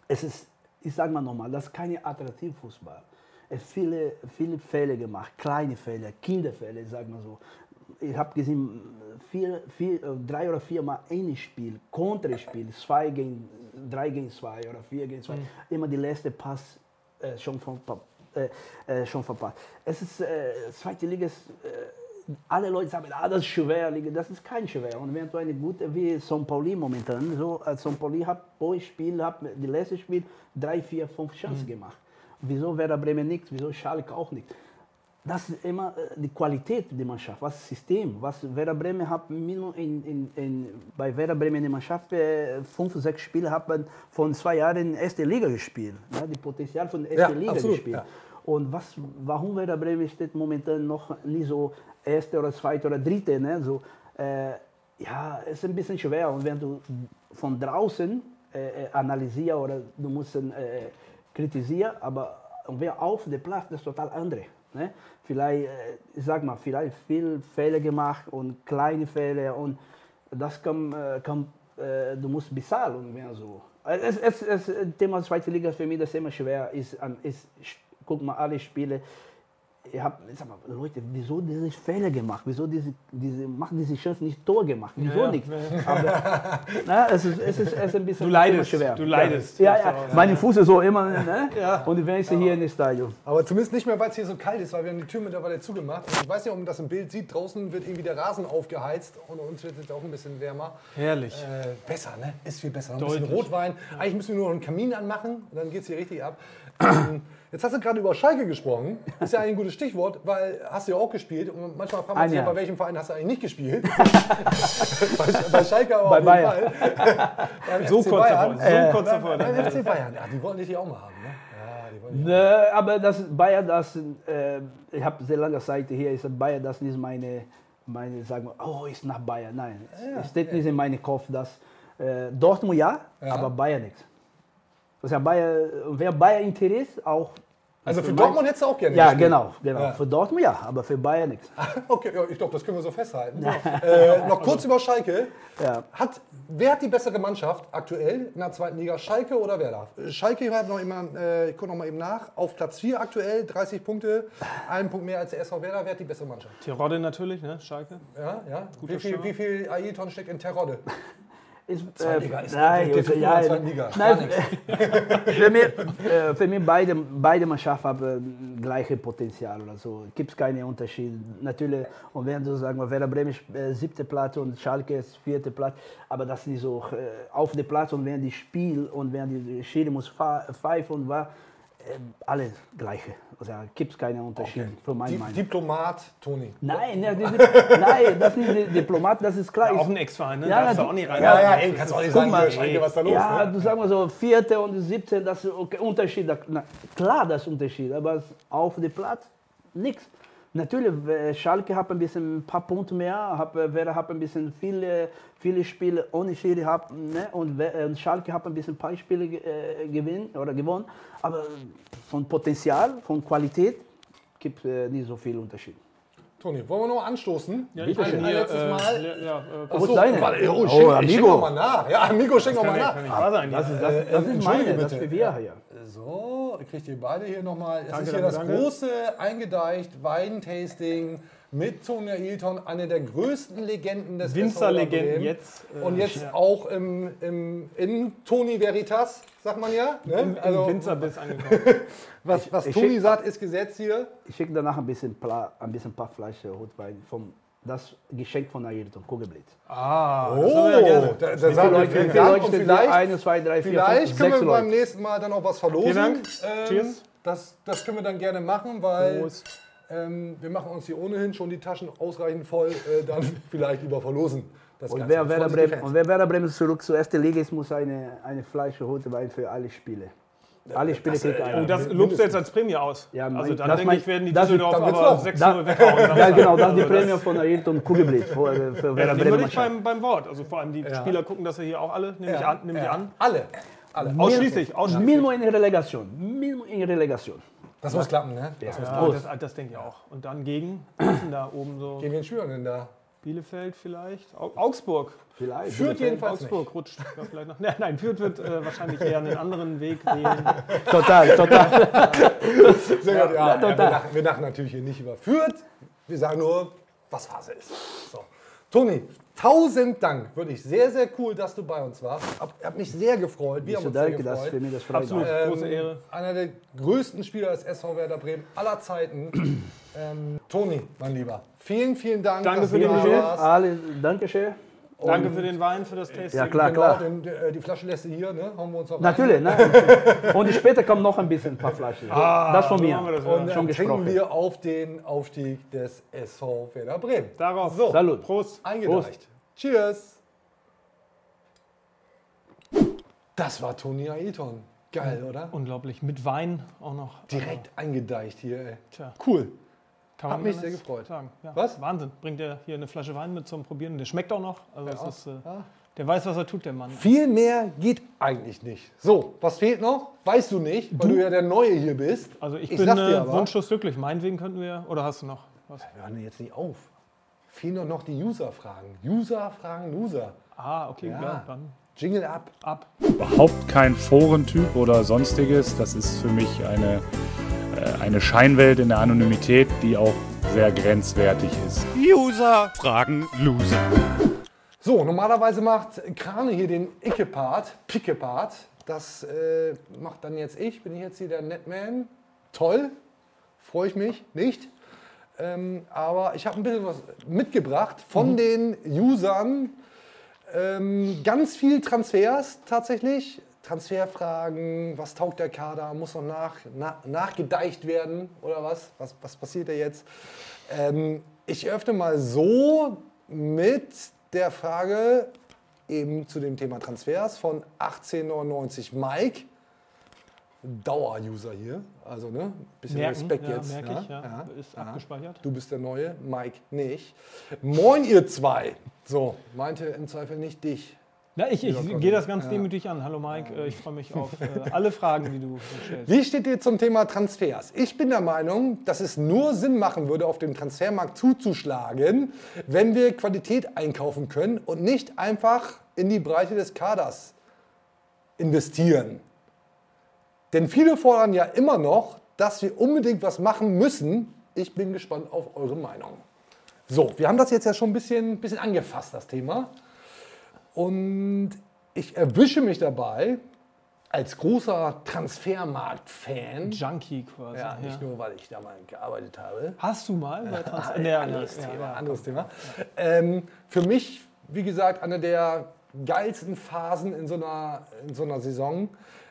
es ist, ich sage mal nochmal, das ist keine Attraktivfußball. Es viele, viele Fälle gemacht, kleine Fälle, Kinderfälle, sag mal so. Ich habe gesehen, vier, vier, äh, drei oder vier Mal ein Spiel, Konterspiel, zwei gegen, drei gegen zwei oder vier gegen zwei. Mhm. Immer die letzte Pass äh, schon, von, äh, äh, schon verpasst. Es ist, äh, zweite Liga ist, äh, alle Leute sagen, ah, das ist schwer, das ist kein schwer. Und wenn du eine gute, wie São Pauli momentan, so, äh, São Pauli hat pro Spiel, hat die letzte Spiel drei, vier, fünf Chancen Mhm. gemacht. Wieso Werder Bremen nichts, wieso Schalke auch nicht? Das ist immer äh, die Qualität der Mannschaft, was das System, was Werder Bremen hat in, in, in, bei Werder Bremen die Mannschaft äh, fünf, sechs Spiele hat man von zwei Jahren in erste Liga gespielt, ja, die Potenzial von der ersten Ja, Liga absolut, gespielt. ja. Und was, warum Werder Bremen steht momentan noch nicht so erste oder zweite oder dritte, ne? so, äh, ja, es ist ein bisschen schwer und wenn du von draußen äh, äh, analysierst oder du musst äh, kritisieren, aber wer auf dem Platz, das ist total andere. Ne? Vielleicht, äh, ich sag mal, vielleicht viel Fehler gemacht und kleine Fehler und das kann, äh, kann äh, du musst bezahlen mehr so. Es, Thema zweite Liga für mich das immer schwer. Ist, ist, guck mal alle Spiele. Ich sag mal, Leute, wieso diese Fehler gemacht? Wieso diese, diese, machen diese Chance nicht Tor gemacht? Wieso Ja, nicht? ja. Aber na, es, ist, es, ist, es ist ein bisschen Du leidest, schwer. du leidest. Ja, ja, ja. Fuß ist so immer. Ne? Ja. Und wenn ich hier in das Stadion. Aber zumindest nicht mehr, weil es hier so kalt ist, weil wir haben die Tür mittlerweile zugemacht. Und ich weiß nicht, ob man das im Bild sieht. Draußen wird irgendwie der Rasen aufgeheizt und uns wird es jetzt auch ein bisschen wärmer. Herrlich. Äh, besser, ne? Ist viel besser. Noch Ein bisschen. Rotwein. Eigentlich müssen wir nur noch einen Kamin anmachen und dann geht es hier richtig ab. Ähm, Jetzt hast du gerade über Schalke gesprochen. Ist ja ein gutes Stichwort, weil hast du ja auch gespielt. Und manchmal fragt man sich, ja, bei welchem Verein hast du eigentlich nicht gespielt? bei, bei Schalke aber Bei auf jeden Bayern. Fall. Beim So FC kurz Bayern. davor, so Äh, kurz davor. Beim FC Bayern. Ja, die wollten dich auch mal haben, ne? Ja, dich Ne, aber das Bayern, das, äh, ich habe sehr lange Zeit hier, ist Bayern, das nicht meine, meine sagen wir, oh, ist nach Bayern. Nein, es steht nicht in meinem Kopf, dass äh, Dortmund ja, Ja. aber Bayern nichts. Also Bayern, wer Bayern Interesse auch. Also für mein- Dortmund hättest du auch gerne Ja, gespielt. genau, genau. Ja. Für Dortmund ja, aber für Bayern nichts. Okay, ja, ich glaube, das können wir so festhalten. äh, noch kurz über Schalke. Ja. Hat, wer hat die bessere Mannschaft aktuell in der zweiten Liga? Schalke oder Werder? Äh, Schalke, ich, hab noch immer, äh, ich gucke noch mal eben nach, auf Platz 4 aktuell, 30 Punkte, einen Punkt mehr als der SV Werder. Wer hat die bessere Mannschaft? Terodde natürlich, ne? Schalke. Ja, ja. Wie viel, wie viel Ailton steckt in Terodde? Ist, Zweitliga ist- nein, der- der also, ja, für mich, äh, für mich beide, beide Mannschaften haben gleiche Potenzial oder so. Gibt es keine Unterschiede. Natürlich, und wenn du sagen Werder Bremen ist äh, siebte Platz und Schalke ist vierte Platz, aber das ist so äh, auf dem Platz und wenn die Spiel und wenn die Schiri muss pfeifen und war, äh, alles gleiche. Also gibt es keine Unterschiede, für meine Di Meinung. Diplomat Toni. Nein, ne, die, die, nein, das ist nicht Diplomat, das ist klar. Ja, auch ein Ex-Verein, ne? Darfst du auch nicht rein. Ja, ja, ey, kannst du auch nicht Guck sagen, mal, Schalke, was da los? ja, ne? du sag mal so, vierte und siebte, das ist okay, Unterschied. Na, klar, das ist Unterschied, aber auf dem Platz nichts. Natürlich, äh, Schalke hat ein bisschen ein paar Punkte mehr, äh, Werder hat ein bisschen viele, viele Spiele ohne Schiri gehabt, ne? und, äh, und Schalke hat ein bisschen ein paar Spiele äh, gewinnen oder gewonnen, aber von Potenzial, von Qualität gibt es äh, nicht so viel Unterschied. Toni, wollen wir noch anstoßen? Ja, ein, ich bin ein hier, letztes äh, Mal. le- ja, äh, Ach Wo ist so, deine? warte, oh, Oh, schenk, ich Amigo. schenk mal nach. Ja, Amigo, schenk noch mal kann nach. nicht- wahr sein. Das ist, das, Äh, das ist entschuldige meine, das bitte. für wir hier. So, kriegt ihr beide hier nochmal. Es Danke, ist hier danke, das danke. große eingedeicht Weintasting mit Tonja Hilton, eine der größten Legenden des Winzerlegenden jetzt, äh, Und jetzt ja. auch im, im, in Toni Veritas, sagt man ja. Ne? Im, also, Im Winzerbiss angekommen. was was ich Toni schick- sagt, ist Gesetz hier. Ich schicke danach ein bisschen, Pla, ein bisschen paar Flasche Rotwein vom das Geschenk von Ayrton, Kugelblitz. Ah, das Oh, haben wir ja gerne. da, da sagen wir vielen viele Dank. Und vielleicht, Eine, zwei, drei, vier, vielleicht fünf, können sechs wir beim Leute. nächsten Mal dann auch was verlosen. Vielen Dank. Ähm, Cheers. Das, das können wir dann gerne machen, weil Prost. Ähm, wir machen uns hier ohnehin schon die Taschen ausreichend voll, äh, dann vielleicht lieber verlosen. Das Und Ganze, wer, Werder Bremen, und wer Werder Bremen zurück zur ersten Liga ist, muss eine, eine Flasche Rotwein für alle Spiele. Alle Spiele kriegt Oh, einer. das lobst du jetzt als Prämie aus. Ja, mein- also dann das denke mein- ich, werden die das- Düsseldorf aber laufen. 6 Da- 0 weghauen. Ja, genau, das ist die Also Prämie von Ayrton Kugelblitz für, für, für Ja, Bremen. nehme ich beim, beim Wort. Also vor allem die Ja. Spieler gucken das ja hier auch alle, nehme ich Ja, an. Nehme ich ja. an. Alle. Alle. Ausschließlich, ausschließlich. Minimum in Relegation. Minimum in Relegation. Das muss klappen, ne? Das muss Ja. klappen. Ja, das, das denke ich auch. Und dann gegen, was ist denn da oben so? Gegen wen spielen wir denn da? Bielefeld vielleicht. Au Augsburg. Vielleicht. Führt jedenfalls Augsburg rutscht da vielleicht noch. Nein, nein Fürth wird äh, wahrscheinlich eher einen anderen Weg wählen. Total, total. Sehr gut, ja, ja, wir, total. lachen, wir lachen natürlich hier nicht über Fürth. Wir sagen nur, was Phase ist. So. Toni, tausend Dank. Wirklich sehr, sehr cool, dass du bei uns warst. Hab, hab mich sehr gefreut. Wir Ich haben so uns sehr danke, das gefreut. für mich das Absolut. mich. Ähm, Große Ehre. Einer der größten Spieler des SV Werder Bremen aller Zeiten. ähm, Toni, mein Lieber, vielen, vielen Dank. Danke dass für du die da warst. Alle, danke schön. Danke für den Wein, für das Tasting. Ja, klar, Genau, klar. den, äh, die Flasche lässt du hier, ne? Hauen wir uns auch Natürlich, ne? Und später kommt noch ein bisschen ein paar Flaschen. das von mir. das, ja. Und Schon dann trinken wir auf den Aufstieg des SV Werder Bremen. Darauf. So, Salut. Prost. eingedeicht. Cheers. Das war Toni Ailton. Geil, oder? Unglaublich. Mit Wein auch noch. Direkt eingedeicht hier, ey. Tja, Cool. Kann Hat man mich sehr gefreut. Sagen. Ja. Was? Wahnsinn. Bringt er hier eine Flasche Wein mit zum Probieren. Der schmeckt auch noch. Also Ja, es ist, äh, ja. Der weiß, was er tut, der Mann. Viel mehr geht eigentlich nicht. So, was fehlt noch? Weißt du nicht, weil du, ja der Neue hier bist. Also ich, Ich bin äh, wunschlos glücklich. Meinetwegen könnten wir. Oder hast du noch was? Wir hören jetzt nicht auf. Fehlen doch noch die User-Fragen. User fragen Loser. Ah, okay, Ja. ja. dann Jingle ab. ab. überhaupt kein Forentyp oder sonstiges. Das ist für mich eine, eine Scheinwelt in der Anonymität, die auch sehr grenzwertig ist. User fragen Loser. So, normalerweise macht Krane hier den Icke-Part, Picke-Part. Das äh, macht dann jetzt ich. Bin ich jetzt hier der Netman? Toll. Freue ich mich. Nicht. Ähm, aber ich habe ein bisschen was mitgebracht von den Usern. Ähm, ganz viel Transfers tatsächlich. Transferfragen, was taugt der Kader, muss noch nach, na, nachgedeicht werden oder was? Was, was passiert da jetzt? Ähm, ich öffne mal so mit der Frage eben zu dem Thema Transfers von 1899 Mike. Dauer-User hier, also ne, bisschen Merken, Respekt ja, jetzt. merke ja, ich, ja. Ist abgespeichert. Du bist der Neue, Mike nicht. Moin ihr zwei. So, meinte im Zweifel nicht dich. Ja, ich, ich gehe das ganz demütig an. Hallo Mike, äh, ich freue mich auf äh, alle Fragen, die du stellst. Wie steht ihr zum Thema Transfers? Ich bin der Meinung, dass es nur Sinn machen würde, auf dem Transfermarkt zuzuschlagen, wenn wir Qualität einkaufen können und nicht einfach in die Breite des Kaders investieren. Denn viele fordern ja immer noch, dass wir unbedingt was machen müssen. Ich bin gespannt auf eure Meinung. So, wir haben das jetzt ja schon ein bisschen, bisschen angefasst, das Thema. Und ich erwische mich dabei als großer Transfermarkt-Fan. Junkie quasi. Ja, nicht nur, weil ich da mal gearbeitet habe. Hast du mal bei Nee, anderes ja, Thema. ja. anderes Thema. Ähm, für mich, wie gesagt, eine der geilsten Phasen in so einer, in so einer Saison,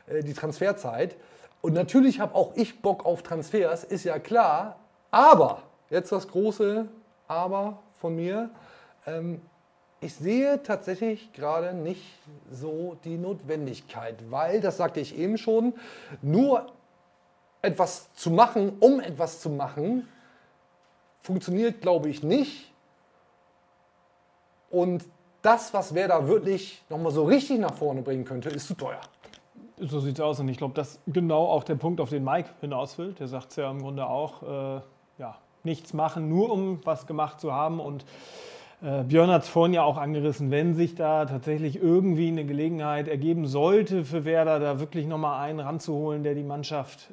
äh, die Transferzeit. Und natürlich habe auch ich Bock auf Transfers, ist ja klar. Aber, jetzt das große Aber von mir. Ähm, ich sehe tatsächlich gerade nicht so die Notwendigkeit, weil, das sagte ich eben schon, nur etwas zu machen, um etwas zu machen, funktioniert, glaube ich, nicht. Und das, was wer da wirklich nochmal so richtig nach vorne bringen könnte, ist zu teuer. So sieht's aus und ich glaube, das ist genau auch der Punkt, auf den Mike hinaus will. Der sagt es ja im Grunde auch, äh, ja, nichts machen, nur um was gemacht zu haben. Und Björn hat es vorhin ja auch angerissen, wenn sich da tatsächlich irgendwie eine Gelegenheit ergeben sollte für Werder, da wirklich nochmal einen ranzuholen, der die Mannschaft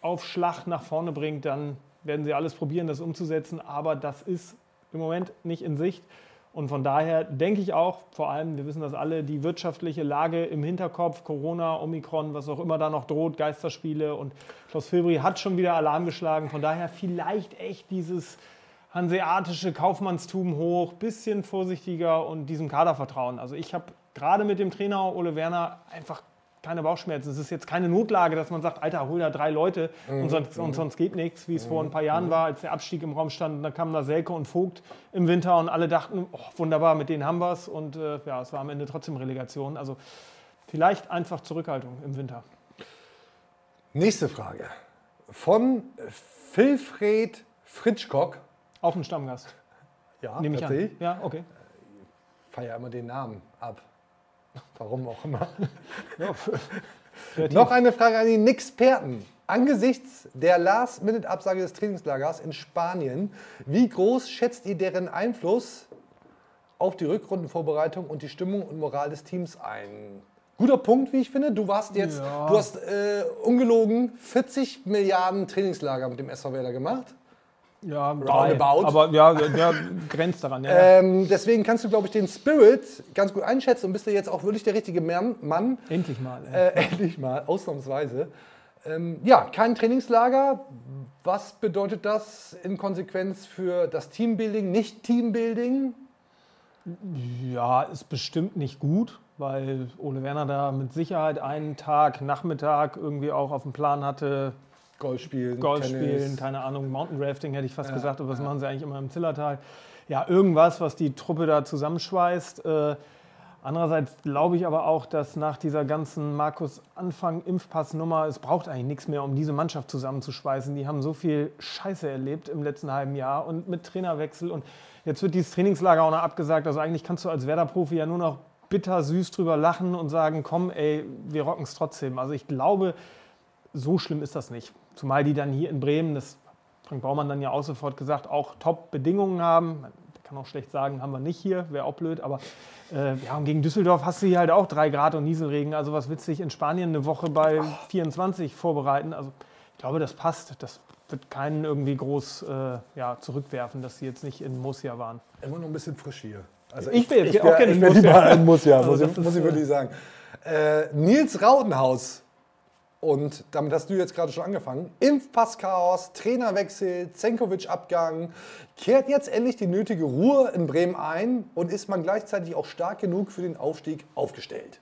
auf Schlag nach vorne bringt, dann werden sie alles probieren, das umzusetzen. Aber das ist im Moment nicht in Sicht. Und von daher denke ich auch, vor allem, wir wissen das alle, die wirtschaftliche Lage im Hinterkopf, Corona, Omikron, was auch immer da noch droht, Geisterspiele und Klaus Filbri hat schon wieder Alarm geschlagen. Von daher vielleicht echt dieses hanseatische Kaufmannstum hoch, bisschen vorsichtiger und diesem Kader vertrauen. Also ich habe gerade mit dem Trainer Ole Werner einfach keine Bauchschmerzen. Es ist jetzt keine Notlage, dass man sagt, Alter, hol da drei Leute Mhm. und, sonst, und sonst geht nichts, wie es vor ein paar Jahren war, als der Abstieg im Raum stand. Und dann kamen da Selke und Vogt im Winter und alle dachten, oh, wunderbar, mit denen haben wir es. Und äh, ja, es war am Ende trotzdem Relegation. Also vielleicht einfach Zurückhaltung im Winter. Nächste Frage. Von Wilfried Fritschkock. Auch ein Stammgast. Ja, Nehme ich an. Ja, okay. Feier immer den Namen ab. Warum auch immer. Noch eine Frage an die Nixperten. Angesichts der Last-Minute-Absage des Trainingslagers in Spanien, wie groß schätzt ihr deren Einfluss auf die Rückrundenvorbereitung und die Stimmung und Moral des Teams ein? Guter Punkt, wie ich finde. Du warst jetzt, Ja. du hast äh, ungelogen 40 Milliarden Trainingslager mit dem SV Werder gemacht. Ja, drei. Roundabout. Aber ja, ja, grenzt daran. Ja, ja. Ähm, deswegen kannst du, glaube ich, den Spirit ganz gut einschätzen und bist du jetzt auch wirklich der richtige Mann. Endlich mal. Äh, endlich mal, ausnahmsweise. Ähm, ja, kein Trainingslager. Was bedeutet das in Konsequenz für das Teambuilding, nicht Teambuilding? Ja, ist bestimmt nicht gut, weil Ole Werner da mit Sicherheit einen Tag, Nachmittag irgendwie auch auf dem Plan hatte. Golf spielen, Golf Tennis. spielen, keine Ahnung, Mountain Rafting hätte ich fast Ja, gesagt, aber das machen sie eigentlich immer im Zillertal. Ja, irgendwas, was die Truppe da zusammenschweißt. Äh, andererseits glaube ich aber auch, dass nach dieser ganzen Markus-Anfang-Impfpass-Nummer, es braucht eigentlich nichts mehr, um diese Mannschaft zusammenzuschweißen. Die haben so viel Scheiße erlebt im letzten halben Jahr und mit Trainerwechsel und jetzt wird dieses Trainingslager auch noch abgesagt. Also eigentlich kannst du als Werder-Profi ja nur noch bitter süß drüber lachen und sagen, komm, ey, wir rocken es trotzdem. Also ich glaube, so schlimm ist das nicht. Zumal die dann hier in Bremen, das Frank Baumann dann ja auch sofort gesagt, auch Top-Bedingungen haben. Der kann auch schlecht sagen, haben wir nicht hier, wäre auch blöd, aber äh, ja, und gegen Düsseldorf hast du hier halt auch drei Grad und Nieselregen. Also was dich in Spanien eine Woche bei 24 vorbereiten? Also ich glaube, das passt. Das wird keinen irgendwie groß äh, ja, zurückwerfen, dass sie jetzt nicht in Murcia waren. Immer noch ein bisschen frisch hier. Also Ich bin jetzt ich auch gerne ich in lieber in Murcia, Also muss, ich, ist, muss ich äh, wirklich sagen. Äh, Nils Rautenhaus, und damit hast du jetzt gerade schon angefangen, Impfpasschaos, Trainerwechsel, Zenkovic-Abgang, kehrt jetzt endlich die nötige Ruhe in Bremen ein und ist man gleichzeitig auch stark genug für den Aufstieg aufgestellt?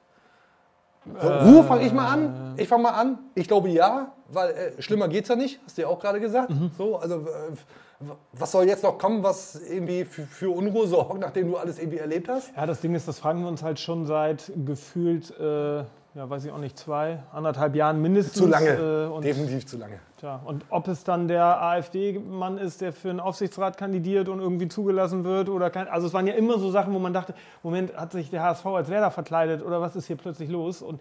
So, Ruhe fange ich mal an. Ich fange mal an. Ich glaube ja, weil äh, schlimmer geht es ja nicht, hast du ja auch gerade gesagt. So, also, äh, was soll jetzt noch kommen, was irgendwie für, für Unruhe sorgt, nachdem du alles irgendwie erlebt hast? Ja, das Ding ist, das fragen wir uns halt schon seit gefühlt, äh, ja, weiß ich auch nicht, zwei, anderthalb Jahren mindestens. Zu lange. Äh, und, Definitiv zu lange. Tja, und ob es dann der AfD-Mann ist, der für einen Aufsichtsrat kandidiert und irgendwie zugelassen wird oder kein. Also es waren ja immer so Sachen, wo man dachte, Moment, hat sich der HSV als Werder verkleidet oder was ist hier plötzlich los? Und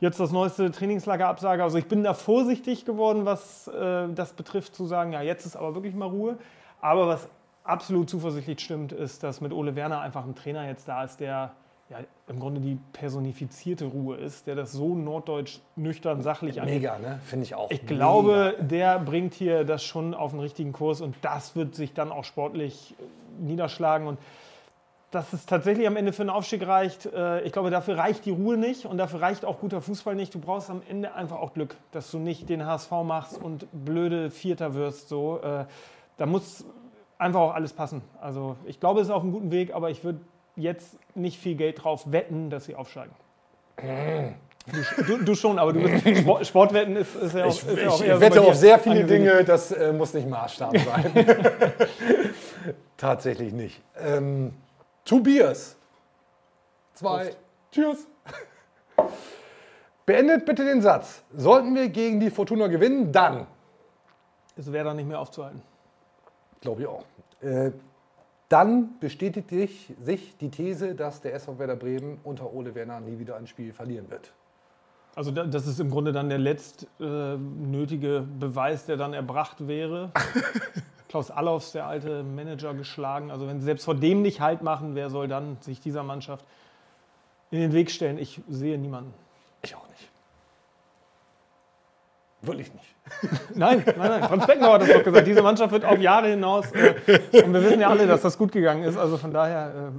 jetzt das neueste Trainingslagerabsage. Also ich bin da vorsichtig geworden, was äh, das betrifft, zu sagen, ja, jetzt ist aber wirklich mal Ruhe. Aber was absolut zuversichtlich stimmt, ist, dass mit Ole Werner einfach ein Trainer jetzt da ist, der ja, im Grunde die personifizierte Ruhe ist, der das so norddeutsch nüchtern, sachlich angeht. Mega, ne? Finde ich auch. Ich glaube, der bringt hier das schon auf den richtigen Kurs und das wird sich dann auch sportlich äh, niederschlagen. Und dass es tatsächlich am Ende für einen Aufstieg reicht, äh, ich glaube, dafür reicht die Ruhe nicht und dafür reicht auch guter Fußball nicht. Du brauchst am Ende einfach auch Glück, dass du nicht den HSV machst und blöde Vierter wirst. So. Äh, Da muss einfach auch alles passen. Also ich glaube, es ist auf einem guten Weg, aber ich würde jetzt nicht viel Geld drauf wetten, dass sie aufsteigen. Du, du, schon, aber du bist, Sport, Sportwetten ist, ist ja auch, Ich, ist ja auch ich wette auf sehr viele. Dinge, das äh, muss nicht Maßstab sein. Tatsächlich nicht. Ähm, Tobias. Zwei. Cheers. Beendet bitte den Satz. Sollten wir gegen die Fortuna gewinnen, dann. Es wäre dann nicht mehr aufzuhalten. Glaube ich auch. Äh, dann bestätigt sich, die These, dass der SV Werder Bremen unter Ole Werner nie wieder ein Spiel verlieren wird. Also da- das ist im Grunde dann der letzt äh, nötige Beweis, der dann erbracht wäre. Klaus Allofs, der alte Manager, geschlagen. Also wenn sie selbst vor dem nicht Halt machen, wer soll dann sich dieser Mannschaft in den Weg stellen? Ich sehe niemanden. Ich auch nicht. Wirklich nicht. Nein, nein, nein. Franz Beckenbauer hat das doch gesagt. Diese Mannschaft wird auf Jahre hinaus. Äh, und wir wissen ja alle, dass das gut gegangen ist. Also von daher.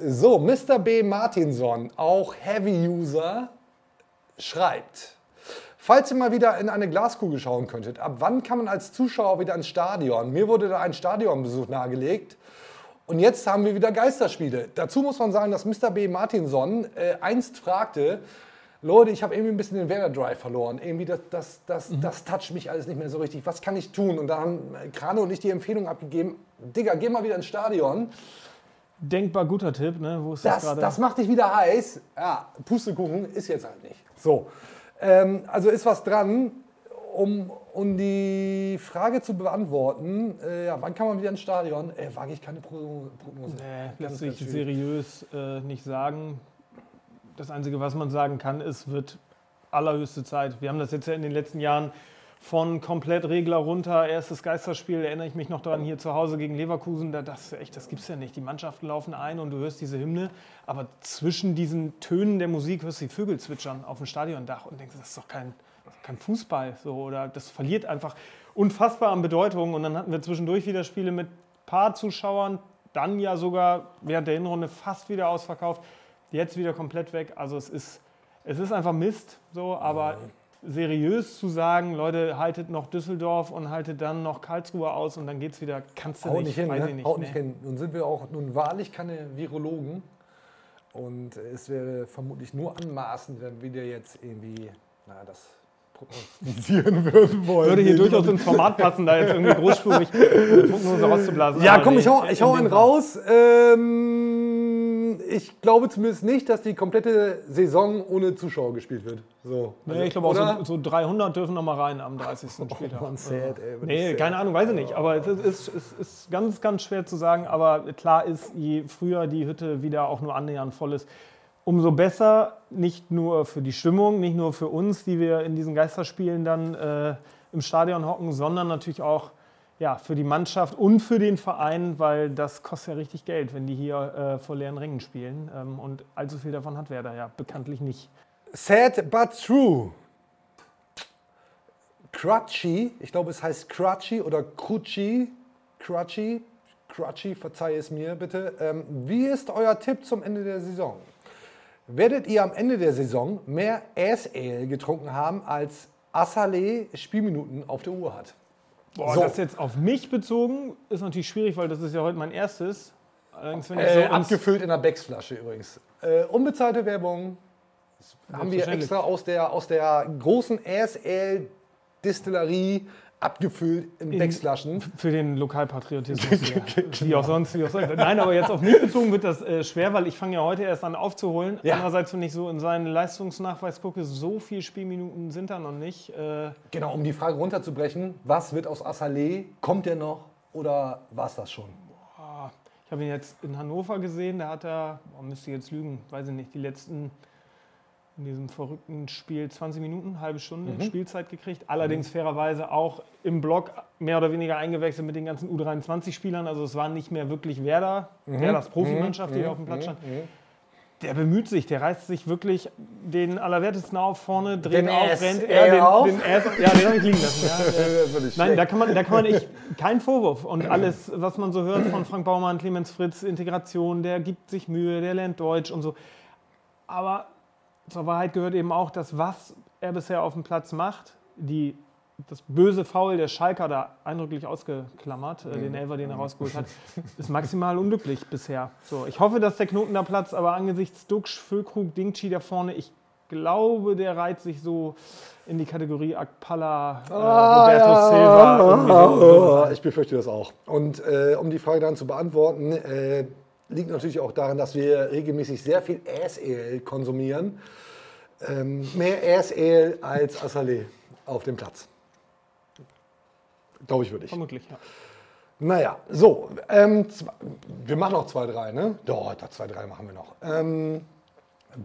Äh, So, Mr. B. Martinson, auch Heavy-User, schreibt, falls ihr mal wieder in eine Glaskugel schauen könntet, ab wann kann man als Zuschauer wieder ins Stadion? Mir wurde da ein Stadionbesuch nahegelegt. Und jetzt haben wir wieder Geisterspiele. Dazu muss man sagen, dass Mr. B. Martinson äh, einst fragte, Leute, ich habe irgendwie ein bisschen den Werder Drive verloren. Irgendwie das, das, das, das toucht mich alles nicht mehr so richtig. Was kann ich tun? Und da haben Krane und ich die Empfehlung abgegeben, Digga, geh mal wieder ins Stadion. denkbar guter Tipp, ne? Wo ist das, Das, das macht dich wieder heiß. Ja, Pustekuchen ist jetzt halt nicht. So, ähm, also ist was dran, um, um die Frage zu beantworten. Äh, ja, wann kann man wieder ins Stadion? Äh, wage ich keine Pro- Prognose. Nee, Ganz, lässt sich seriös äh, nicht sagen. Das Einzige, was man sagen kann, ist, wird allerhöchste Zeit. Wir haben das jetzt ja in den letzten Jahren von komplett Regler runter, erstes Geisterspiel, erinnere ich mich noch daran, hier zu Hause gegen Leverkusen, da das echt, das gibt's ja nicht. Die Mannschaften laufen ein und du hörst diese Hymne, aber zwischen diesen Tönen der Musik hörst du die Vögel zwitschern auf dem Stadiondach und denkst, das ist doch kein, kein Fußball, so, oder das verliert einfach unfassbar an Bedeutung. Und dann hatten wir zwischendurch wieder Spiele mit paar Zuschauern, dann ja sogar während der Hinrunde fast wieder ausverkauft, jetzt wieder komplett weg, also es ist, es ist einfach Mist, so, aber seriös zu sagen, Leute, haltet noch Düsseldorf und haltet dann noch Karlsruhe aus und dann geht's wieder, kannst du Haut nicht, nicht hin, weiß ne? ich nicht. Haut nee. nicht hin. Nun sind wir auch nun wahrlich keine Virologen. Und es wäre vermutlich nur anmaßend, wenn wir jetzt irgendwie, na, das prognostizieren würden wollen. Würde hier durchaus ins Format passen, da jetzt irgendwie großspurig Prognose rauszublasen. Ja, komm, ich hau, ich hau einen raus. Ähm, ich glaube zumindest nicht, dass die komplette Saison ohne Zuschauer gespielt wird. So. Nee, Also, ich glaube auch so, so 300 dürfen noch mal rein am 30. Spieltag. Mann, sad, ey, nee, ist keine sad. Ahnung, weiß ich nicht. Aber es ist, es ist, ist ganz, ganz schwer zu sagen. Aber klar ist, je früher die Hütte wieder auch nur annähernd voll ist, umso besser. Nicht nur für die Stimmung, nicht nur für uns, die wir in diesen Geisterspielen dann äh, im Stadion hocken, sondern natürlich auch ja, für die Mannschaft und für den Verein, weil das kostet ja richtig Geld, wenn die hier äh, vor leeren Ringen spielen. Ähm, und allzu viel davon hat Werder ja bekanntlich nicht. Sad but true. Crutchy, ich glaube es heißt Crutchy oder Crucci, Crutchy, Crutchy, verzeih es mir bitte. Ähm, wie ist euer Tipp zum Ende der Saison? Werdet ihr am Ende der Saison mehr Ass Ale getrunken haben, als Assalé Spielminuten auf der Uhr hat? Boah, So. das jetzt auf mich bezogen ist natürlich schwierig, weil das ist ja heute mein erstes. Allerdings, wenn ich Äh, so abgefüllt in einer Becks-Flasche übrigens. Äh, unbezahlte Werbung. Haben wir extra aus der, aus der großen Ass Ale Distillerie abgefüllt in, Becks-Flaschen. Für den Lokalpatriotismus. ja. wie auch sonst. Wie auch sonst. Nein, aber jetzt auf mich bezogen wird das äh, schwer, weil ich fange ja heute erst an aufzuholen. Ja. Andererseits, wenn ich so in seinen Leistungsnachweis gucke, so viele Spielminuten sind da noch nicht. Äh, Genau, um die Frage runterzubrechen, was wird aus Assalé? Kommt der noch oder war es das schon? boah, ich habe ihn jetzt in Hannover gesehen, da hat er, boah, müsste jetzt lügen, weiß ich nicht, die letzten in diesem verrückten Spiel 20 Minuten, halbe Stunde Mhm. Spielzeit gekriegt. Allerdings fairerweise auch im Block mehr oder weniger eingewechselt mit den ganzen U23-Spielern. Also es war nicht mehr wirklich Werder, Mhm. Werders Profimannschaft, die Mhm. hier auf dem Platz Mhm. stand. Der bemüht sich, der reißt sich wirklich den Allerwertesten auf vorne, dreht Den auf, Ass rennt. er den, auf? den Ass, ja, den habe ich liegen lassen. Ja, nicht Nein, da kann man, da kann man echt, kein Vorwurf. Und alles, was man so hört von Frank Baumann, Clemens Fritz, Integration, der gibt sich Mühe, der lernt Deutsch und so. Aber zur Wahrheit gehört eben auch, dass was er bisher auf dem Platz macht, die, das böse Foul der Schalker da eindrücklich ausgeklammert, äh, den Elfer, den er rausgeholt hat, ist maximal unglücklich bisher. So, ich hoffe, dass der Knoten da platzt, aber angesichts Duxch, Füllkrug, Dingchi da vorne, ich glaube, der reiht sich so in die Kategorie Akpala, äh, Roberto Silva. irgendwie so- so. Ich befürchte das auch. Und äh, um die Frage dann zu beantworten, äh, liegt natürlich auch daran, dass wir regelmäßig sehr viel Ale konsumieren. Ähm, mehr Ale als Assalé auf dem Platz. Glaube ich wirklich. Vermutlich, ja. Naja, so. Ähm, wir machen noch zwei, drei, ne? Doch, da zwei, drei machen wir noch. Ähm,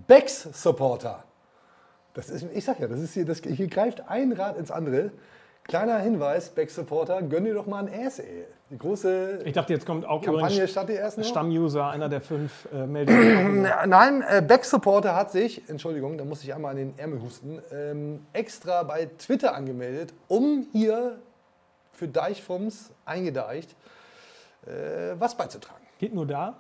Becks Supporter. Das ist, ich sag ja, das ist hier, das, hier greift ein Rad ins andere. Kleiner Hinweis, Becks Supporter, gönn dir doch mal ein Ass Ale. Die große Ich dachte, jetzt kommt auch Kampagne statt die ersten? Stammuser, einer der fünf äh, Meldungen. Nein, äh, Beck Supporter hat sich, Entschuldigung, da muss ich einmal an den Ärmel husten, ähm, extra bei Twitter angemeldet, um hier für Deichfums eingedeicht äh, was beizutragen. Geht nur da?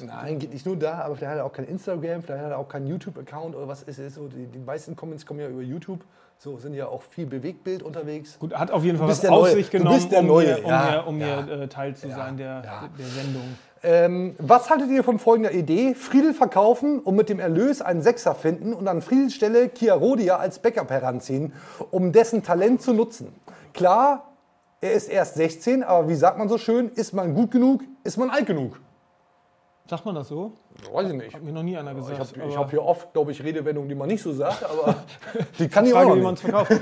Nein, geht nicht nur da, aber vielleicht hat er auch kein Instagram, vielleicht hat er auch keinen YouTube-Account oder was ist es so. Die, die meisten Comments kommen ja über YouTube. So sind ja auch viel Bewegtbild unterwegs. Gut, hat auf jeden Fall Du was auf sich Du genommen, bist der um Neue. hier, um ja, hier, um ja. hier äh, Teil zu sein der, der Sendung. Ähm, was haltet ihr von folgender Idee? Friedel verkaufen und mit dem Erlös einen Sechser finden und an Friedels Stelle Chiarodia als Backup heranziehen, um dessen Talent zu nutzen. Klar, er ist erst 16, aber wie sagt man so schön, ist man gut genug, ist man alt genug. Sagt man das so? Weiß ich nicht. Hat mir noch nie einer gesagt. Ich habe hab hier oft, glaube ich, Redewendungen, die man nicht so sagt, aber die kann ich auch wie noch man es nicht. verkauft.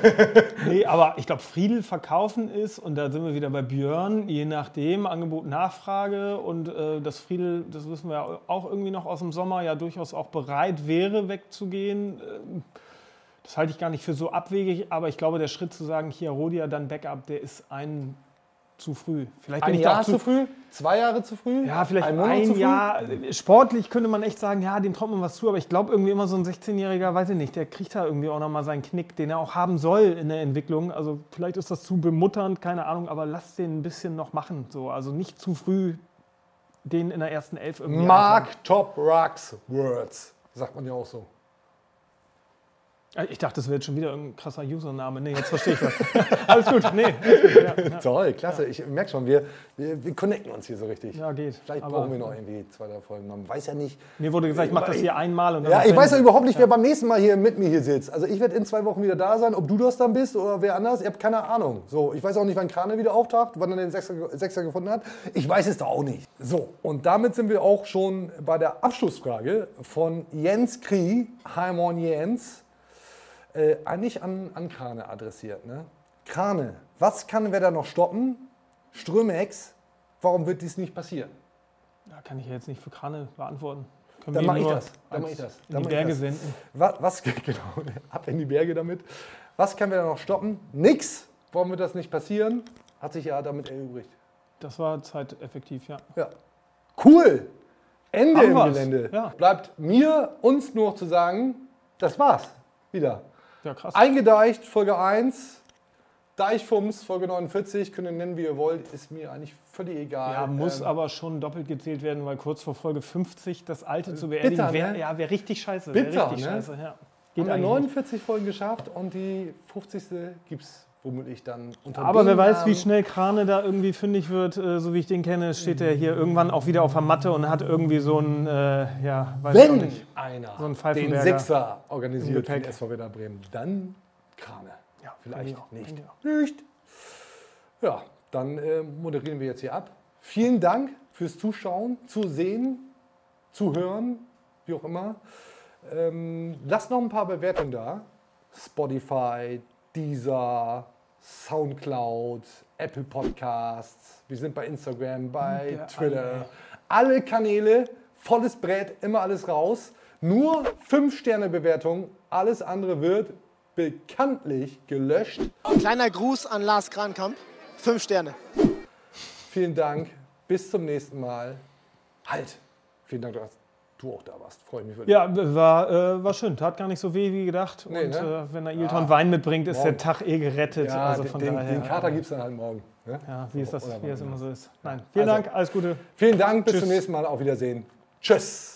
nee, aber ich glaube, Friedel verkaufen ist, und da sind wir wieder bei Björn, je nachdem, Angebot, Nachfrage und äh, dass Friedel, das wissen wir auch irgendwie noch aus dem Sommer, ja durchaus auch bereit wäre, wegzugehen. Äh, Das halte ich gar nicht für so abwegig, aber ich glaube, der Schritt zu sagen, Chiarodia, dann Backup, der ist ein zu früh. Vielleicht bin Ein ich da Jahr auch zu früh? Zwei Jahre zu früh? Ja, vielleicht ein ein, Monat zu früh? Jahr. Sportlich könnte man echt sagen, ja, dem traut man was zu, aber ich glaube irgendwie immer so ein 16-Jähriger, weiß ich nicht, der kriegt da irgendwie auch nochmal seinen Knick, den er auch haben soll in der Entwicklung. Also vielleicht ist das zu bemutternd, keine Ahnung, aber lass den ein bisschen noch machen. So. Also nicht zu früh den in der ersten Elf irgendwie. Mark Top Rocks Words, sagt man ja auch so. Einplanen. Ich dachte, das wäre jetzt schon wieder ein krasser Username. Nee, jetzt verstehe ich das. Alles gut, nee. Alles gut, ja, ja. Toll, klasse. Ich merke schon, wir, wir, wir connecten uns hier so richtig. Ja, geht. Vielleicht Aber- brauchen wir noch irgendwie zwei, drei Folgen. Man weiß ja nicht. Mir wurde gesagt, ich mache das hier einmal und dann Ja, ich weiß ja überhaupt nicht, wer beim nächsten Mal hier mit mir hier sitzt. Also ich werde in zwei Wochen wieder da sein. Ob du das dann bist oder wer anders, ich habe keine Ahnung. So, ich weiß auch nicht, wann Krane wieder auftaucht, wann er den Sechser, Sechser gefunden hat. Ich weiß es da auch nicht. So, und damit sind wir auch schon bei der Abschlussfrage von Jens Krie, Heimon Jens, äh, eigentlich an, an Krane adressiert. Ne? Krane, was kann wer da noch stoppen? Strömex, warum wird dies nicht passieren? Ja, kann ich ja jetzt nicht für Krane beantworten. Können Dann mache ich das. Dann als mache ich das. In Dann die mach Berge senden. Was, was, genau, ab in die Berge damit. Was können wir da noch stoppen? Nix. Warum wird das nicht passieren? Hat sich ja damit erübrigt. Das war zeiteffektiv, ja. Ja. Cool. Ende Haben im wir's. Gelände. Ja. Bleibt mir, uns nur noch zu sagen, das war's. Wieder. Ja, krass. Eingedeicht, Folge 1. Deichfums, Folge 49. Könnt ihr nennen, wie ihr wollt. Ist mir eigentlich völlig egal. Ja, muss Ähm, aber schon doppelt gezählt werden, weil kurz vor Folge 50 das alte zu beerdigen bitter, wäre ne? ja, wär richtig scheiße. Wär Bitter, richtig ne? scheiße, ja. haben Geht wir eigentlich 49 Folgen geschafft und die 50. gibt es womöglich dann unter Aber wer weiß, wie schnell Krane da irgendwie fündig wird, äh, so wie ich den kenne, steht er hier irgendwann auch wieder auf der Matte und hat irgendwie so ein, äh, ja, weiß ich Wenn nicht. einer so ein den Sechser organisiert für den SV Werder Bremen, dann Krane. Ja, Vielleicht ich auch, nicht. ich. Nicht. Ja, dann äh, moderieren wir jetzt hier ab. Vielen Dank fürs Zuschauen, Zusehen, Zuhören, wie auch immer. Ähm, lasst noch ein paar Bewertungen da. Spotify, Deezer, Soundcloud, Apple Podcasts. Wir sind bei Instagram, bei Der Twitter. alle. Alle Kanäle, volles Brett, immer alles raus. Nur 5-Sterne-Bewertung. Alles andere wird bekanntlich gelöscht. Kleiner Gruß an Lars Krankamp. Fünf Sterne. Vielen Dank. Bis zum nächsten Mal. Halt. Vielen Dank, dass du auch da warst. Freue mich wirklich. Ja, war, äh, war schön. Tat gar nicht so weh wie gedacht. Nee, und ne? äh, wenn der Ilton Ja. Wein mitbringt, ist Morgen. der Tag eh gerettet. Ja, also den, von den, daher, den Kater äh, gibt es dann halt morgen. Ne? Ja, wie, ist das, wie es immer. so ist. Nein, vielen Also, Dank, alles Gute. Vielen Dank, bis Tschüss. zum nächsten Mal. Auf Wiedersehen. Tschüss.